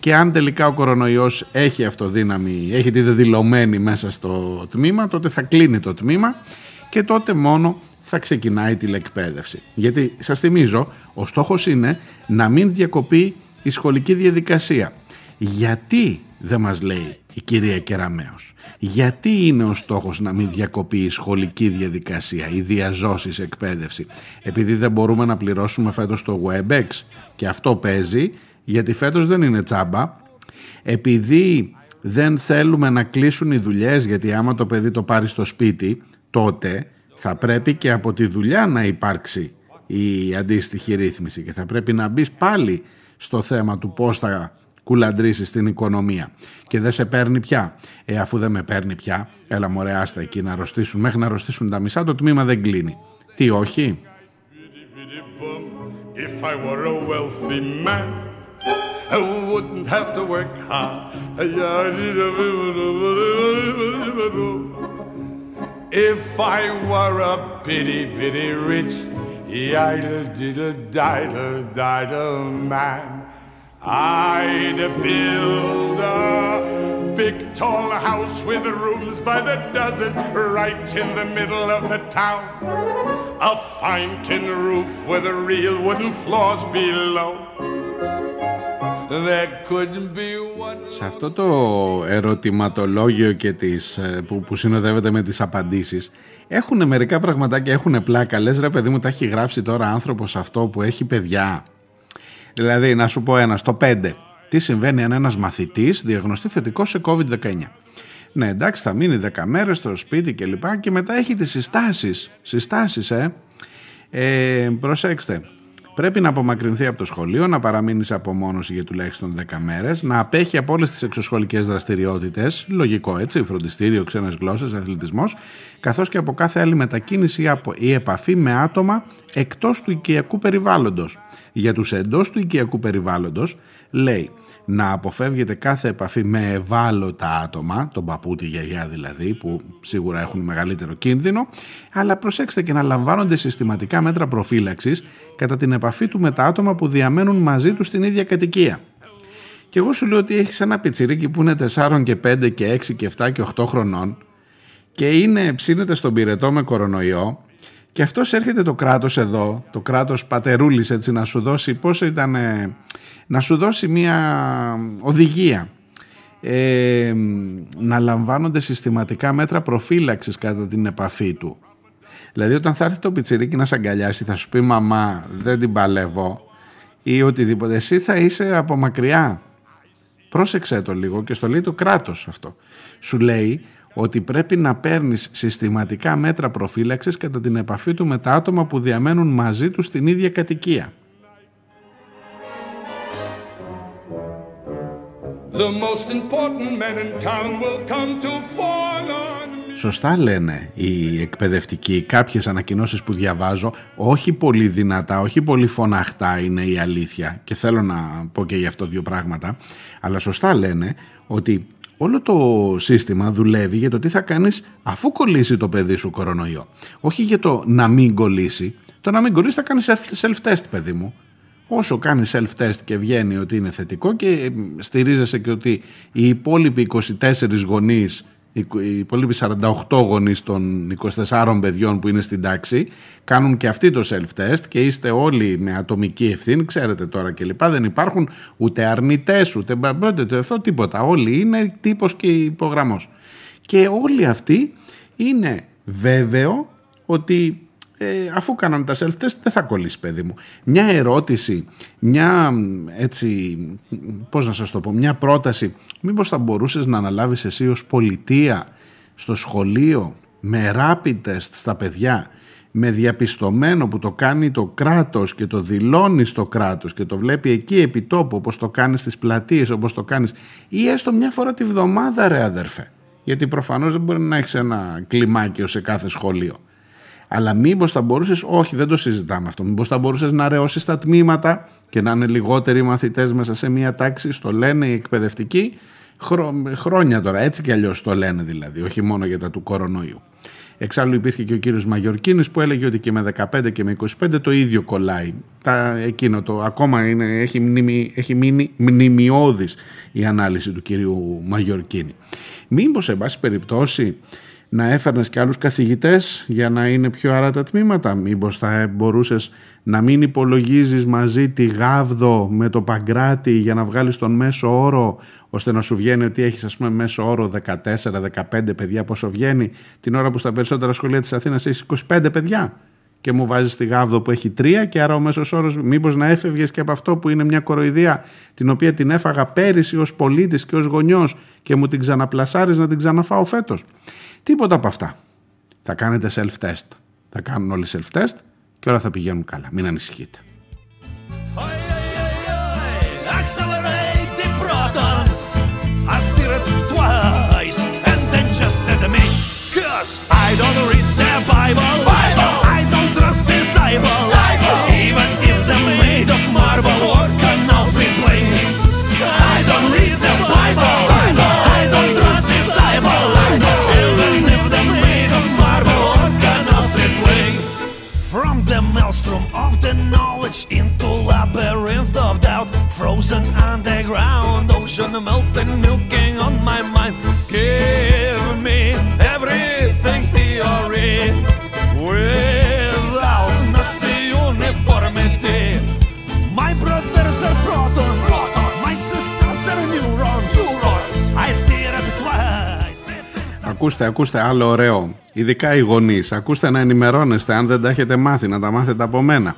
και αν τελικά ο κορονοϊός έχει αυτοδύναμη, έχει τη δεδηλωμένη μέσα στο τμήμα τότε θα κλείνει το τμήμα και τότε μόνο θα ξεκινάει η τηλεκπαίδευση. Γιατί σας θυμίζω, ο στόχος είναι να μην διακοπεί η σχολική διαδικασία. Γιατί δεν μας λέει η κυρία Κεραμέως. Γιατί είναι ο στόχος να μην διακοπεί η σχολική διαδικασία, η διαζώσης εκπαίδευση. Επειδή δεν μπορούμε να πληρώσουμε φέτος το WebEx; Και αυτό παίζει γιατί φέτος δεν είναι τσάμπα. Επειδή δεν θέλουμε να κλείσουν οι δουλειές γιατί άμα το παιδί το πάρει στο σπίτι τότε θα πρέπει και από τη δουλειά να υπάρξει η αντίστοιχη ρύθμιση και θα πρέπει να μπεις πάλι στο θέμα του πώς θα κουλαντρήσεις την οικονομία και δεν σε παίρνει πια. Ε, αφού δεν με παίρνει πια, έλα μωρέ άστα εκεί να αρρωστήσουν. Μέχρι να αρρωστήσουν τα μισά το τμήμα δεν κλείνει. Τι όχι; If I were a wealthy man, I wouldn't have to work hard. If I were a bitty bitty rich, idle diddle diddle diddle man, I'd build a big tall house with rooms by the dozen right in the middle of the town. A fine tin roof with real wooden floors below. There couldn't be one. Σε αυτό το ερωτηματολόγιο και τις, ε, που, που συνοδεύεται με τις απαντήσεις έχουν μερικά πραγματάκια, έχουν πλάκα. Λες ρε παιδί μου τα έχει γράψει τώρα άνθρωπος αυτό που έχει παιδιά. Δηλαδή να σου πω ένα, στο 5. Τι συμβαίνει αν ένας μαθητής διαγνωστεί θετικό σε COVID-19. Ναι εντάξει θα μείνει 10 μέρες στο σπίτι και λοιπά και μετά έχει τις συστάσεις. Συστάσεις ε. ε προσέξτε. Πρέπει να απομακρυνθεί από το σχολείο, να παραμείνει σε απομόνωση για τουλάχιστον 10 μέρες, να απέχει από όλες τις εξωσχολικές δραστηριότητες, λογικό έτσι, φροντιστήριο, ξένες γλώσσες, αθλητισμός, καθώς και από κάθε άλλη μετακίνηση ή απο- ή επαφή με άτομα εκτός του οικιακού περιβάλλοντος. Για τους εντός του οικιακού περιβάλλοντος, λέει να αποφεύγετε κάθε επαφή με ευάλωτα άτομα, τον παππού, τη γιαγιά δηλαδή, που σίγουρα έχουν μεγαλύτερο κίνδυνο, αλλά προσέξτε και να λαμβάνονται συστηματικά μέτρα προφύλαξης κατά την επαφή του με τα άτομα που διαμένουν μαζί τους στην ίδια κατοικία. Και εγώ σου λέω ότι έχεις ένα πιτσιρίκι που είναι 4 και 5 και 6 και 7 και 8 χρονών και είναι, ψήνεται στον πυρετό με κορονοϊό και αυτός έρχεται το κράτος εδώ, το κράτος πατερούλης έτσι να σου δώσει πόσο ήταν, ε, να σου δώσει μια οδηγία ε, να λαμβάνονται συστηματικά μέτρα προφύλαξης κατά την επαφή του. Δηλαδή όταν θα έρθει το πιτσιρίκι να σε αγκαλιάσει θα σου πει μαμά δεν την παλεύω ή οτιδήποτε εσύ θα είσαι από μακριά. Πρόσεξε το λίγο και στο λέει το κράτος αυτό. Σου λέει ότι πρέπει να παίρνεις συστηματικά μέτρα προφύλαξης κατά την επαφή του με τα άτομα που διαμένουν μαζί τους στην ίδια κατοικία. The most important man in town will come to fall on me. Σωστά λένε οι εκπαιδευτικοί κάποιες ανακοινώσεις που διαβάζω όχι πολύ δυνατά, όχι πολύ φωναχτά είναι η αλήθεια και θέλω να πω και γι' αυτό δύο πράγματα αλλά σωστά λένε ότι όλο το σύστημα δουλεύει για το τι θα κάνεις αφού κολλήσει το παιδί σου κορονοϊό. Όχι για το να μην κολλήσει. Το να μην κολλήσει θα κάνεις self-test παιδί μου. Όσο κάνει self-test και βγαίνει ότι είναι θετικό και ε, στηρίζεσαι και ότι οι υπόλοιποι 24 γονείς, οι οι υπόλοιποι 48 γονείς των 24 παιδιών που είναι στην τάξη κάνουν και αυτοί το self-test και είστε όλοι με ατομική ευθύνη, ξέρετε τώρα και λοιπά, δεν υπάρχουν ούτε αρνητές ούτε μπαμπότε, ούτε αυτό τίποτα. Όλοι είναι τύπος και υπογραμμός. Και όλοι αυτοί είναι βέβαιο ότι ε, αφού κάνανε τα self-test δεν θα κολλήσει παιδί μου. Μια ερώτηση, μια μ, έτσι, μ, πώς να σας το πω, μια πρόταση, μήπως θα μπορούσες να αναλάβεις εσύ ως πολιτεία στο σχολείο με rapid test στα παιδιά, με διαπιστωμένο που το κάνει το κράτος και το δηλώνει στο κράτος και το βλέπει εκεί επί τόπου όπως το κάνεις στις πλατείες, όπως το κάνεις ή έστω μια φορά τη βδομάδα ρε αδερφέ. Γιατί προφανώς δεν μπορεί να έχεις ένα κλιμάκιο σε κάθε σχολείο. Αλλά μήπως θα μπορούσες, όχι, δεν το συζητάμε αυτό. Μήπως θα μπορούσες να ρεώσεις τα τμήματα και να είναι λιγότεροι μαθητές μέσα σε μία τάξη. Στο λένε οι εκπαιδευτικοί χρο- χρόνια τώρα. Έτσι κι αλλιώς το λένε δηλαδή, όχι μόνο για τα του κορονοϊού. Εξάλλου υπήρχε και ο κύριος Μαγιορκίνης που έλεγε ότι και με 15 και με 25 το ίδιο κολλάει. Τα, εκείνο το ακόμα είναι, έχει, μνημι, έχει μείνει μνημειώδης η ανάλυση του κύριου Μαγιορκίνη. Μήπως σε βάση περιπτώσει να έφερνες και άλλους καθηγητές για να είναι πιο άρα τα τμήματα; Μήπως θα μπορούσες να μην υπολογίζεις μαζί τη γάβδο με το παγκράτη για να βγάλεις τον μέσο όρο ώστε να σου βγαίνει ότι έχεις ας πούμε μέσο όρο 14-15 παιδιά πόσο βγαίνει την ώρα που στα περισσότερα σχολεία της Αθήνας έχεις 25 παιδιά και μου βάζεις τη γάβδο που έχει 3 και άρα ο μέσος όρος μήπως να έφευγες και από αυτό που είναι μια κοροϊδία την οποία την έφαγα πέρυσι ως πολίτης και ως γονιός και μου την ξαναπλασάρεις να την ξαναφάω φέτος; Τίποτα από αυτά. Θα κάνετε self-test. Θα κάνουν όλοι self-test και όλα θα πηγαίνουν καλά. Μην ανησυχείτε. Μην ανησυχείτε. Knowledge into labyrinth of doubt, frozen underground, ocean melting, milking on my mind. Give me everything theory without Nazi uniformity. My brothers are protons, my sisters are neurons. I steer at twice. Ακούστε, ακούστε άλλο ωραίο. Ειδικά οι γονεί. Ακούστε να ενημερώνεστε αν δεν τα έχετε μάθει, να τα μάθετε από μένα.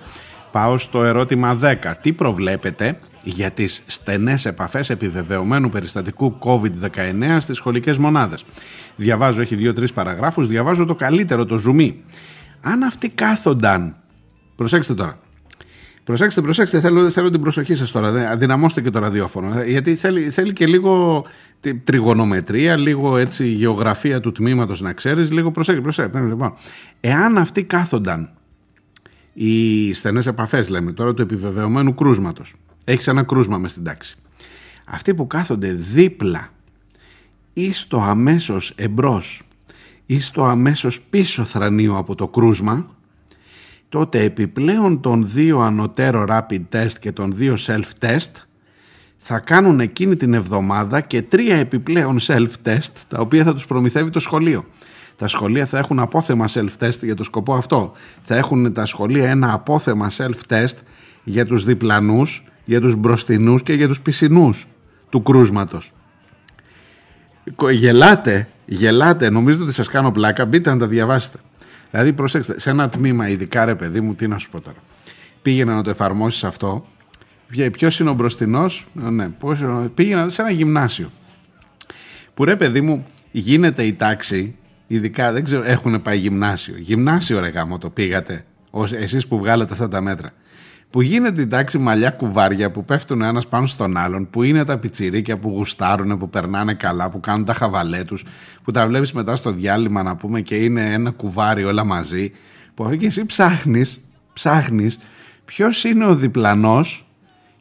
Πάω στο ερώτημα 10. Τι προβλέπετε για τις στενές επαφές επιβεβαιωμένου περιστατικού COVID-19 στις σχολικές μονάδες; Διαβάζω, έχει δύο-τρεις παραγράφους, διαβάζω το καλύτερο, το ζουμί. Αν αυτοί κάθονταν, προσέξτε τώρα, Προσέξτε, προσέξτε, θέλω, θέλω την προσοχή σας τώρα, δε- δυναμώστε και το ραδιόφωνο, ε, γιατί θέλει, θέλει και λίγο τη- τριγωνομετρία, λίγο έτσι γεωγραφία του τμήματος να ξέρεις, λίγο προσέξτε, προσέξτε. ναι, Λοιπόν, εάν αυτοί κάθονταν οι στενές επαφές λέμε τώρα του επιβεβαιωμένου κρούσματος, έχεις ένα κρούσμα μες στην τάξη, αυτοί που κάθονται δίπλα ή στο αμέσως εμπρός ή στο αμέσως πίσω θρανίο από το κρούσμα, τότε επιπλέον των δύο ανωτέρω rapid test και των δύο self-test θα κάνουν εκείνη την εβδομάδα και τρία επιπλέον self-test τα οποία θα τους προμηθεύει το σχολείο. Τα σχολεία θα έχουν απόθεμα self-test για το σκοπό αυτό. Θα έχουν τα σχολεία ένα απόθεμα self-test για τους διπλανούς, για τους μπροστινούς και για τους πισινούς του κρούσματος. Κο- Γελάτε, γελάτε, νομίζετε ότι σας κάνω πλάκα, μπείτε να τα διαβάσετε. Δηλαδή προσέξτε, σε ένα τμήμα ειδικά ρε παιδί μου, τι να σου πω τώρα. Πήγαινα να το εφαρμόσεις αυτό, Ποιος είναι ο μπροστινός, ναι, πώς, πήγαινα σε ένα γυμνάσιο. Που ρε παιδί μου, γίνεται η τάξη, ειδικά δεν ξέρω, έχουν πάει γυμνάσιο. Γυμνάσιο ρε γάμο το πήγατε, ως, εσείς που βγάλετε αυτά τα μέτρα. Που γίνεται η τάξη μαλλιά κουβάρια που πέφτουν ο ένας πάνω στον άλλον, που είναι τα πιτσιρίκια που γουστάρουν, που περνάνε καλά, που κάνουν τα χαβαλέ τους, που τα βλέπεις μετά στο διάλειμμα να πούμε και είναι ένα κουβάρι όλα μαζί, που αφού και εσύ ψάχνεις, ψάχνεις ποιος είναι ο διπλανός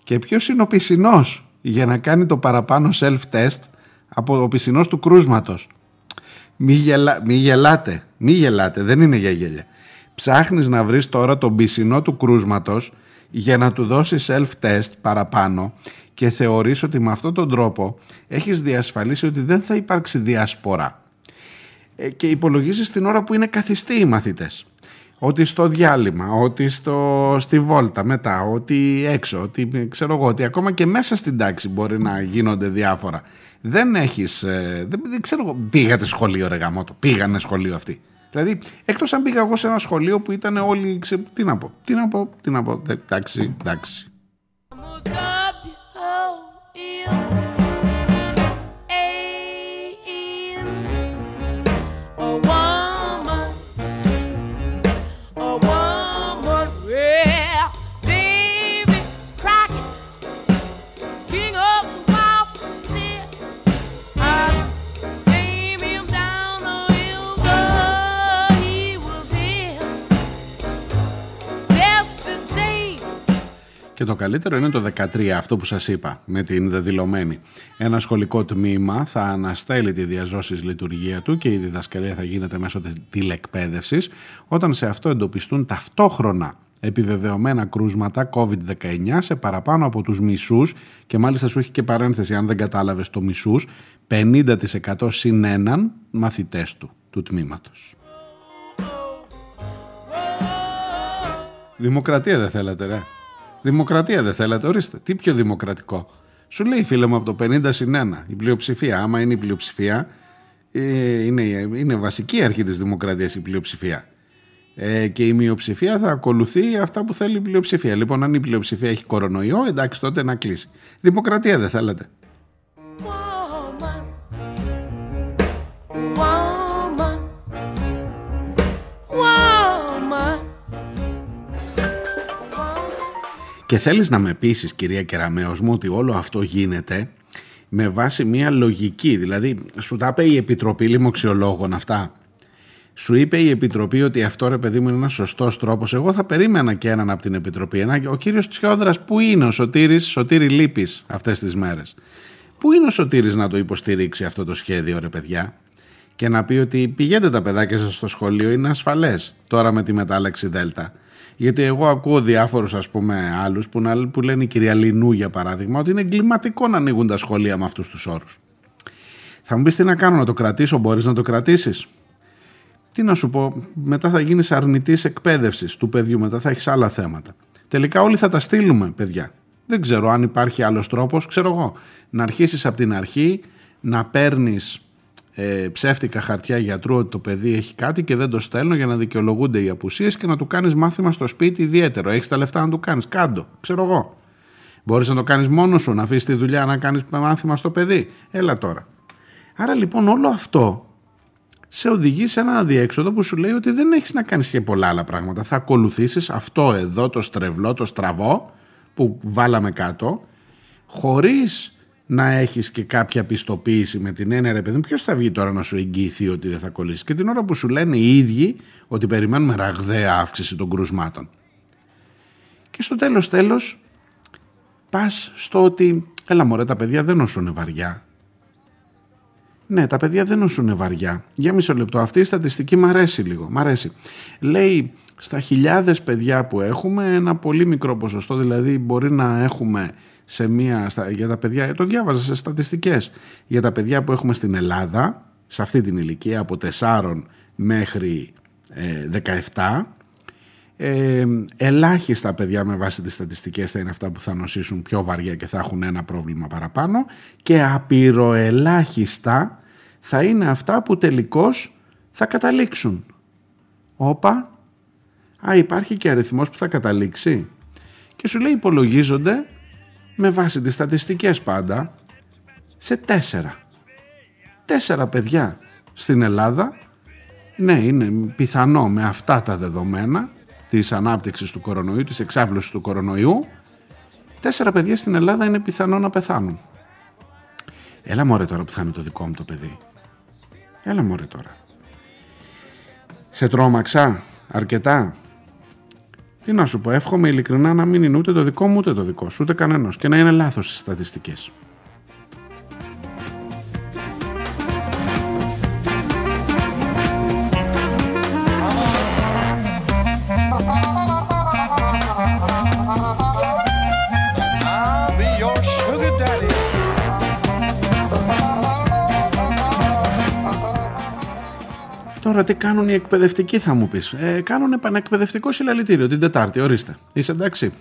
και ποιος είναι ο πισινός για να κάνει το παραπάνω self-test από ο πισινός του κρούσματος. Μη, γελά, μη γελάτε, μη γελάτε, δεν είναι για γέλια. Ψάχνεις να βρεις τώρα τον πισινό του κρούσματος για να του δώσεις self-test παραπάνω και θεωρείς ότι με αυτόν τον τρόπο έχεις διασφαλίσει ότι δεν θα υπάρξει διασπορά. Ε, Και υπολογίζεις την ώρα που είναι καθιστοί οι μαθητές. Ότι στο διάλειμμα, ότι στο, στη βόλτα μετά, ότι έξω, ότι ξέρω εγώ, ότι ακόμα και μέσα στην τάξη μπορεί να γίνονται διάφορα. Δεν έχεις, ε, δεν, δεν ξέρω εγώ, πήγατε σχολείο ρε γαμότο, πήγανε σχολείο αυτοί. Δηλαδή, εκτός αν πήγα εγώ σε ένα σχολείο που ήταν όλοι, ξε, τι να πω, τι να πω, τι να πω, Ε, εντάξει, εντάξει. Και το καλύτερο είναι το 13, αυτό που σας είπα, με την δεδηλωμένη. Ένα σχολικό τμήμα θα αναστέλει τη διαζώσης λειτουργία του και η διδασκαλία θα γίνεται μέσω της τηλεκπαίδευσης, όταν σε αυτό εντοπιστούν ταυτόχρονα επιβεβαιωμένα κρούσματα COVID-19 σε παραπάνω από τους μισούς και μάλιστα σου έχει και παρένθεση αν δεν κατάλαβες το μισούς 50% συν έναν μαθητές του, του τμήματος. Δημοκρατία δεν θέλετε ρε. Δημοκρατία δεν θέλετε, ορίστε. Τι πιο δημοκρατικό. Σου λέει φίλε μου από το 50 συν 1, η πλειοψηφία. Άμα είναι η πλειοψηφία, ε, είναι, είναι βασική αρχή της δημοκρατίας η πλειοψηφία. Ε, και η μειοψηφία θα ακολουθεί αυτά που θέλει η πλειοψηφία. Λοιπόν, αν η πλειοψηφία έχει κορονοϊό, εντάξει τότε να κλείσει. Δημοκρατία δεν θέλετε. Και θέλεις να με πείσεις κυρία Κεραμέως μου ότι όλο αυτό γίνεται με βάση μια λογική. Δηλαδή σου τα είπε η Επιτροπή Λοιμοξιολόγων αυτά. Σου είπε η Επιτροπή ότι αυτό ρε παιδί μου είναι ένας σωστός τρόπος. Εγώ θα περίμενα και έναν από την Επιτροπή. Ένα, ο κύριος Τσιόδρας, πού είναι ο Σωτήρης, Σωτήρη Λύπης αυτές τις μέρες. Πού είναι ο Σωτήρης να το υποστηρίξει αυτό το σχέδιο, ρε παιδιά, και να πει ότι πηγαίνετε τα παιδάκια σας στο σχολείο, είναι ασφαλές τώρα με τη μετάλλαξη Δέλτα. Γιατί εγώ ακούω διάφορους, ας πούμε, άλλους που, να- που λένε η κυρία Λινού, για παράδειγμα, ότι είναι εγκληματικό να ανοίγουν τα σχολεία με αυτούς τους όρους. Θα μου πεις τι να κάνω, να το κρατήσω, μπορείς να το κρατήσεις; Τι να σου πω, μετά θα γίνεις αρνητής εκπαίδευσης του παιδιού, μετά θα έχεις άλλα θέματα. Τελικά όλοι θα τα στείλουμε, παιδιά. Δεν ξέρω αν υπάρχει άλλος τρόπος, ξέρω εγώ. Να αρχίσεις από την αρχή να παίρνεις ε, ψεύτικα χαρτιά γιατρού ότι το παιδί έχει κάτι και δεν το στέλνω για να δικαιολογούνται οι απουσίες και να του κάνεις μάθημα στο σπίτι ιδιαίτερο. Έχεις τα λεφτά να το κάνεις. Κάντο, ξέρω εγώ. Μπορείς να το κάνεις μόνος σου, να αφήσεις τη δουλειά να κάνεις μάθημα στο παιδί. Έλα τώρα. Άρα λοιπόν όλο αυτό σε οδηγεί σε ένα αδιέξοδο που σου λέει ότι δεν έχεις να κάνεις και πολλά άλλα πράγματα. Θα ακολουθήσεις αυτό εδώ το στρεβλό, το στραβό που βάλαμε κάτω χωρίς να έχεις και κάποια πιστοποίηση με την έννοια ρε παιδί μου ποιος θα βγει τώρα να σου εγγυηθεί ότι δεν θα κολλήσεις; Και την ώρα που σου λένε οι ίδιοι ότι περιμένουμε ραγδαία αύξηση των κρουσμάτων. Και στο τέλος τέλος πας στο ότι έλα μωρέ τα παιδιά δεν νοσούν βαριά ναι, τα παιδιά δεν νοσούν βαριά. Για μισό λεπτό. Αυτή η στατιστική μ' αρέσει λίγο. Μ' αρέσει. Λέει στα χιλιάδες παιδιά που έχουμε ένα πολύ μικρό ποσοστό, δηλαδή μπορεί να έχουμε σε μία, στα, για τα παιδιά, το διάβαζα σε στατιστικές, για τα παιδιά που έχουμε στην Ελλάδα, σε αυτή την ηλικία από 4 μέχρι ε, 17, ε, ελάχιστα παιδιά με βάση τις στατιστικές θα είναι αυτά που θα νοσήσουν πιο βαριά και θα έχουν ένα πρόβλημα παραπάνω και απειροελάχιστα θα είναι αυτά που τελικώς θα καταλήξουν. Όπα, α υπάρχει και αριθμός που θα καταλήξει και σου λέει υπολογίζονται με βάση τις στατιστικές πάντα σε τέσσερα. τέσσερα παιδιά στην Ελλάδα, ναι είναι πιθανό με αυτά τα δεδομένα της ανάπτυξης του κορονοϊού, της εξάπλωσης του κορονοϊού, τέσσερα παιδιά στην Ελλάδα είναι πιθανό να πεθάνουν. Έλα μωρέ τώρα που θα είναι το δικό μου το παιδί. Έλα μωρέ τώρα. Σε τρόμαξα αρκετά; Τι να σου πω, εύχομαι ειλικρινά να μην είναι ούτε το δικό μου ούτε το δικό σου, ούτε κανένας και να είναι λάθος οι στατιστικές. Τώρα τι κάνουν οι εκπαιδευτικοί θα μου πεις. Ε, κάνουν επανεκπαιδευτικό συλλαλητήριο την Τετάρτη, ορίστε. Είσαι εντάξει.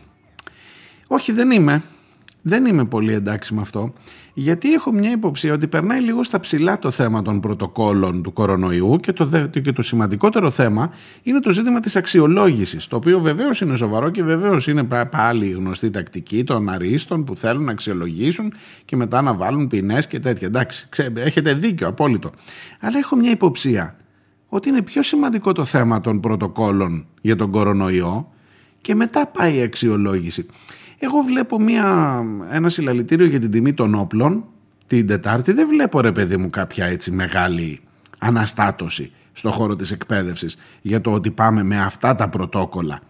Όχι δεν είμαι. Δεν είμαι πολύ εντάξει με αυτό. Γιατί έχω μια υποψία ότι περνάει λίγο στα ψηλά το θέμα των πρωτοκόλων του κορονοϊού και το, δε- και το σημαντικότερο θέμα είναι το ζήτημα της αξιολόγησης το οποίο βεβαίως είναι σοβαρό και βεβαίως είναι πα- πάλι η γνωστή τακτική των αρίστων που θέλουν να αξιολογήσουν και μετά να βάλουν ποινές και τέτοια. Εντάξει, ξέ, έχετε δίκιο, απόλυτο. Αλλά έχω μια υποψία ότι είναι πιο σημαντικό το θέμα των πρωτοκόλων για τον κορονοϊό και μετά πάει η αξιολόγηση. Εγώ βλέπω μια, ένα συλλαλητήριο για την τιμή των όπλων την Τετάρτη. Δεν βλέπω ρε παιδί μου κάποια έτσι μεγάλη αναστάτωση στο χώρο της εκπαίδευσης για το ότι πάμε με αυτά τα πρωτόκολλα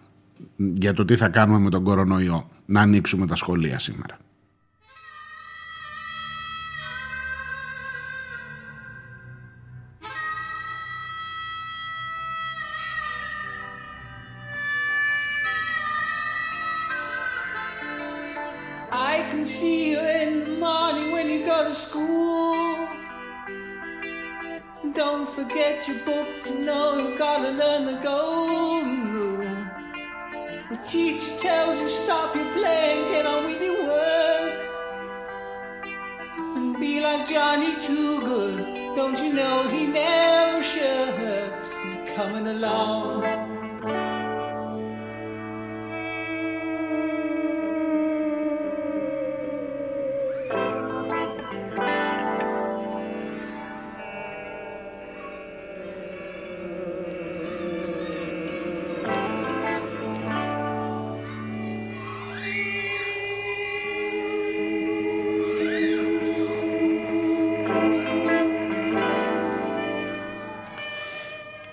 για το τι θα κάνουμε με τον κορονοϊό να ανοίξουμε τα σχολεία σήμερα. Teacher tells you stop your playing, get on with your work. And be like Johnny Too Good. Don't you know he never shirks? He's coming along.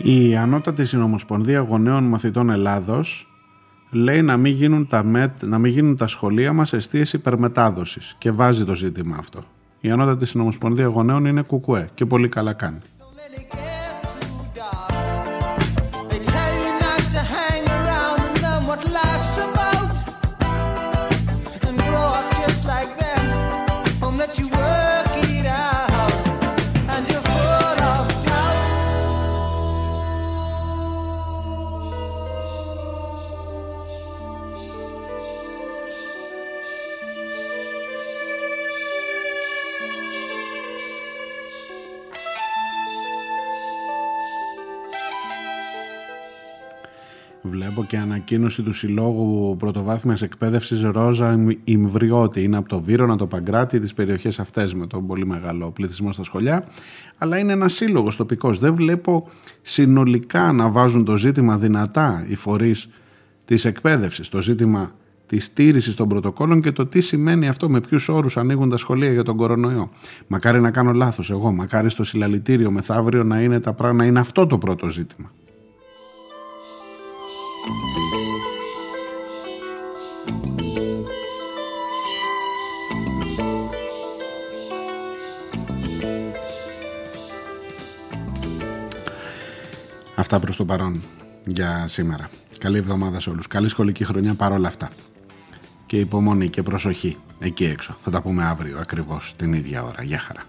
Η Ανώτατη Συνομοσπονδία Γονέων Μαθητών Ελλάδος λέει να μην γίνουν τα, μετ, να μην γίνουν τα σχολεία μας αιστείες υπερμετάδοσης και βάζει το ζήτημα αυτό. Η Ανώτατη Συνομοσπονδία Γονέων είναι κουκουέ και πολύ καλά κάνει. Ανακοίνωση του Συλλόγου Πρωτοβάθμιας Εκπαίδευσης Ρόζα Ιμβριώτη. Είναι από το Βύρονα, το Παγκράτη, τις περιοχές αυτές με τον πολύ μεγάλο πληθυσμό στα σχολιά. Αλλά είναι ένας σύλλογος τοπικός. Δεν βλέπω συνολικά να βάζουν το ζήτημα δυνατά οι φορείς της εκπαίδευσης. Το ζήτημα της στήριξη των πρωτοκόλων και το τι σημαίνει αυτό, με ποιους όρους ανοίγουν τα σχολεία για τον κορονοϊό. Μακάρι να κάνω λάθος εγώ, μακάρι στο συλλαλητήριο μεθαύριο να είναι, τα πράγματα, να είναι αυτό το πρώτο ζήτημα. Αυτά προς το παρόν για σήμερα. Καλή εβδομάδα σε όλους. Καλή σχολική χρονιά παρόλα αυτά. Και υπομονή και προσοχή εκεί έξω. Θα τα πούμε αύριο ακριβώς την ίδια ώρα. Γεια χαρά.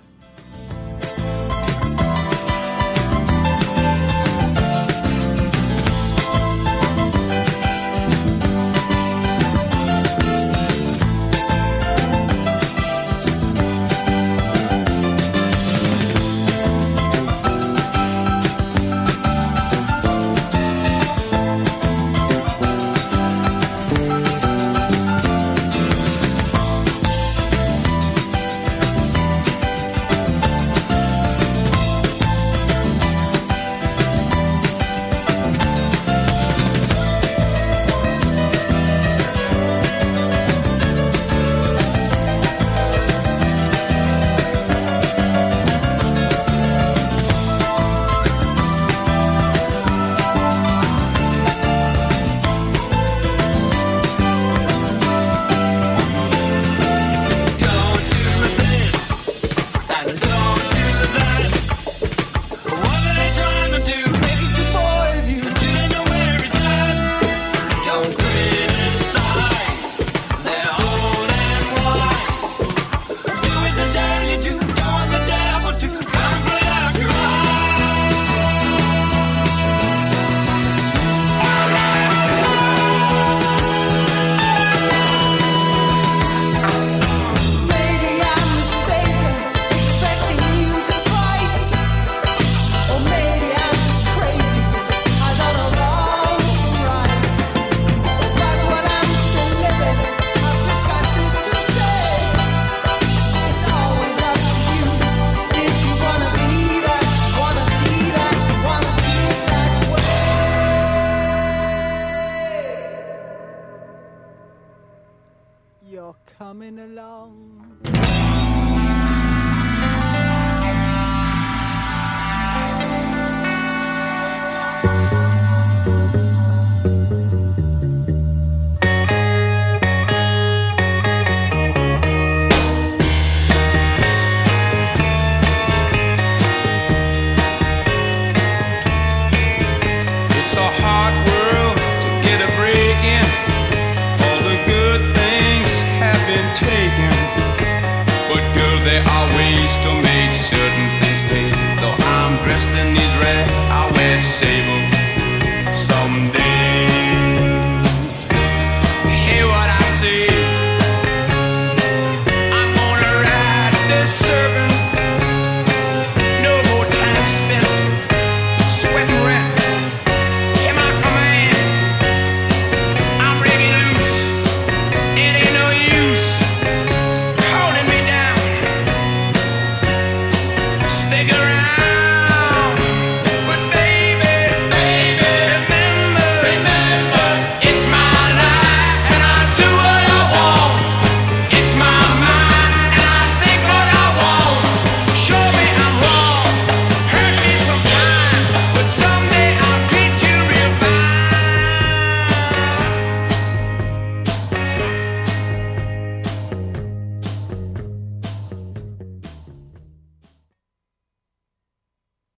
down.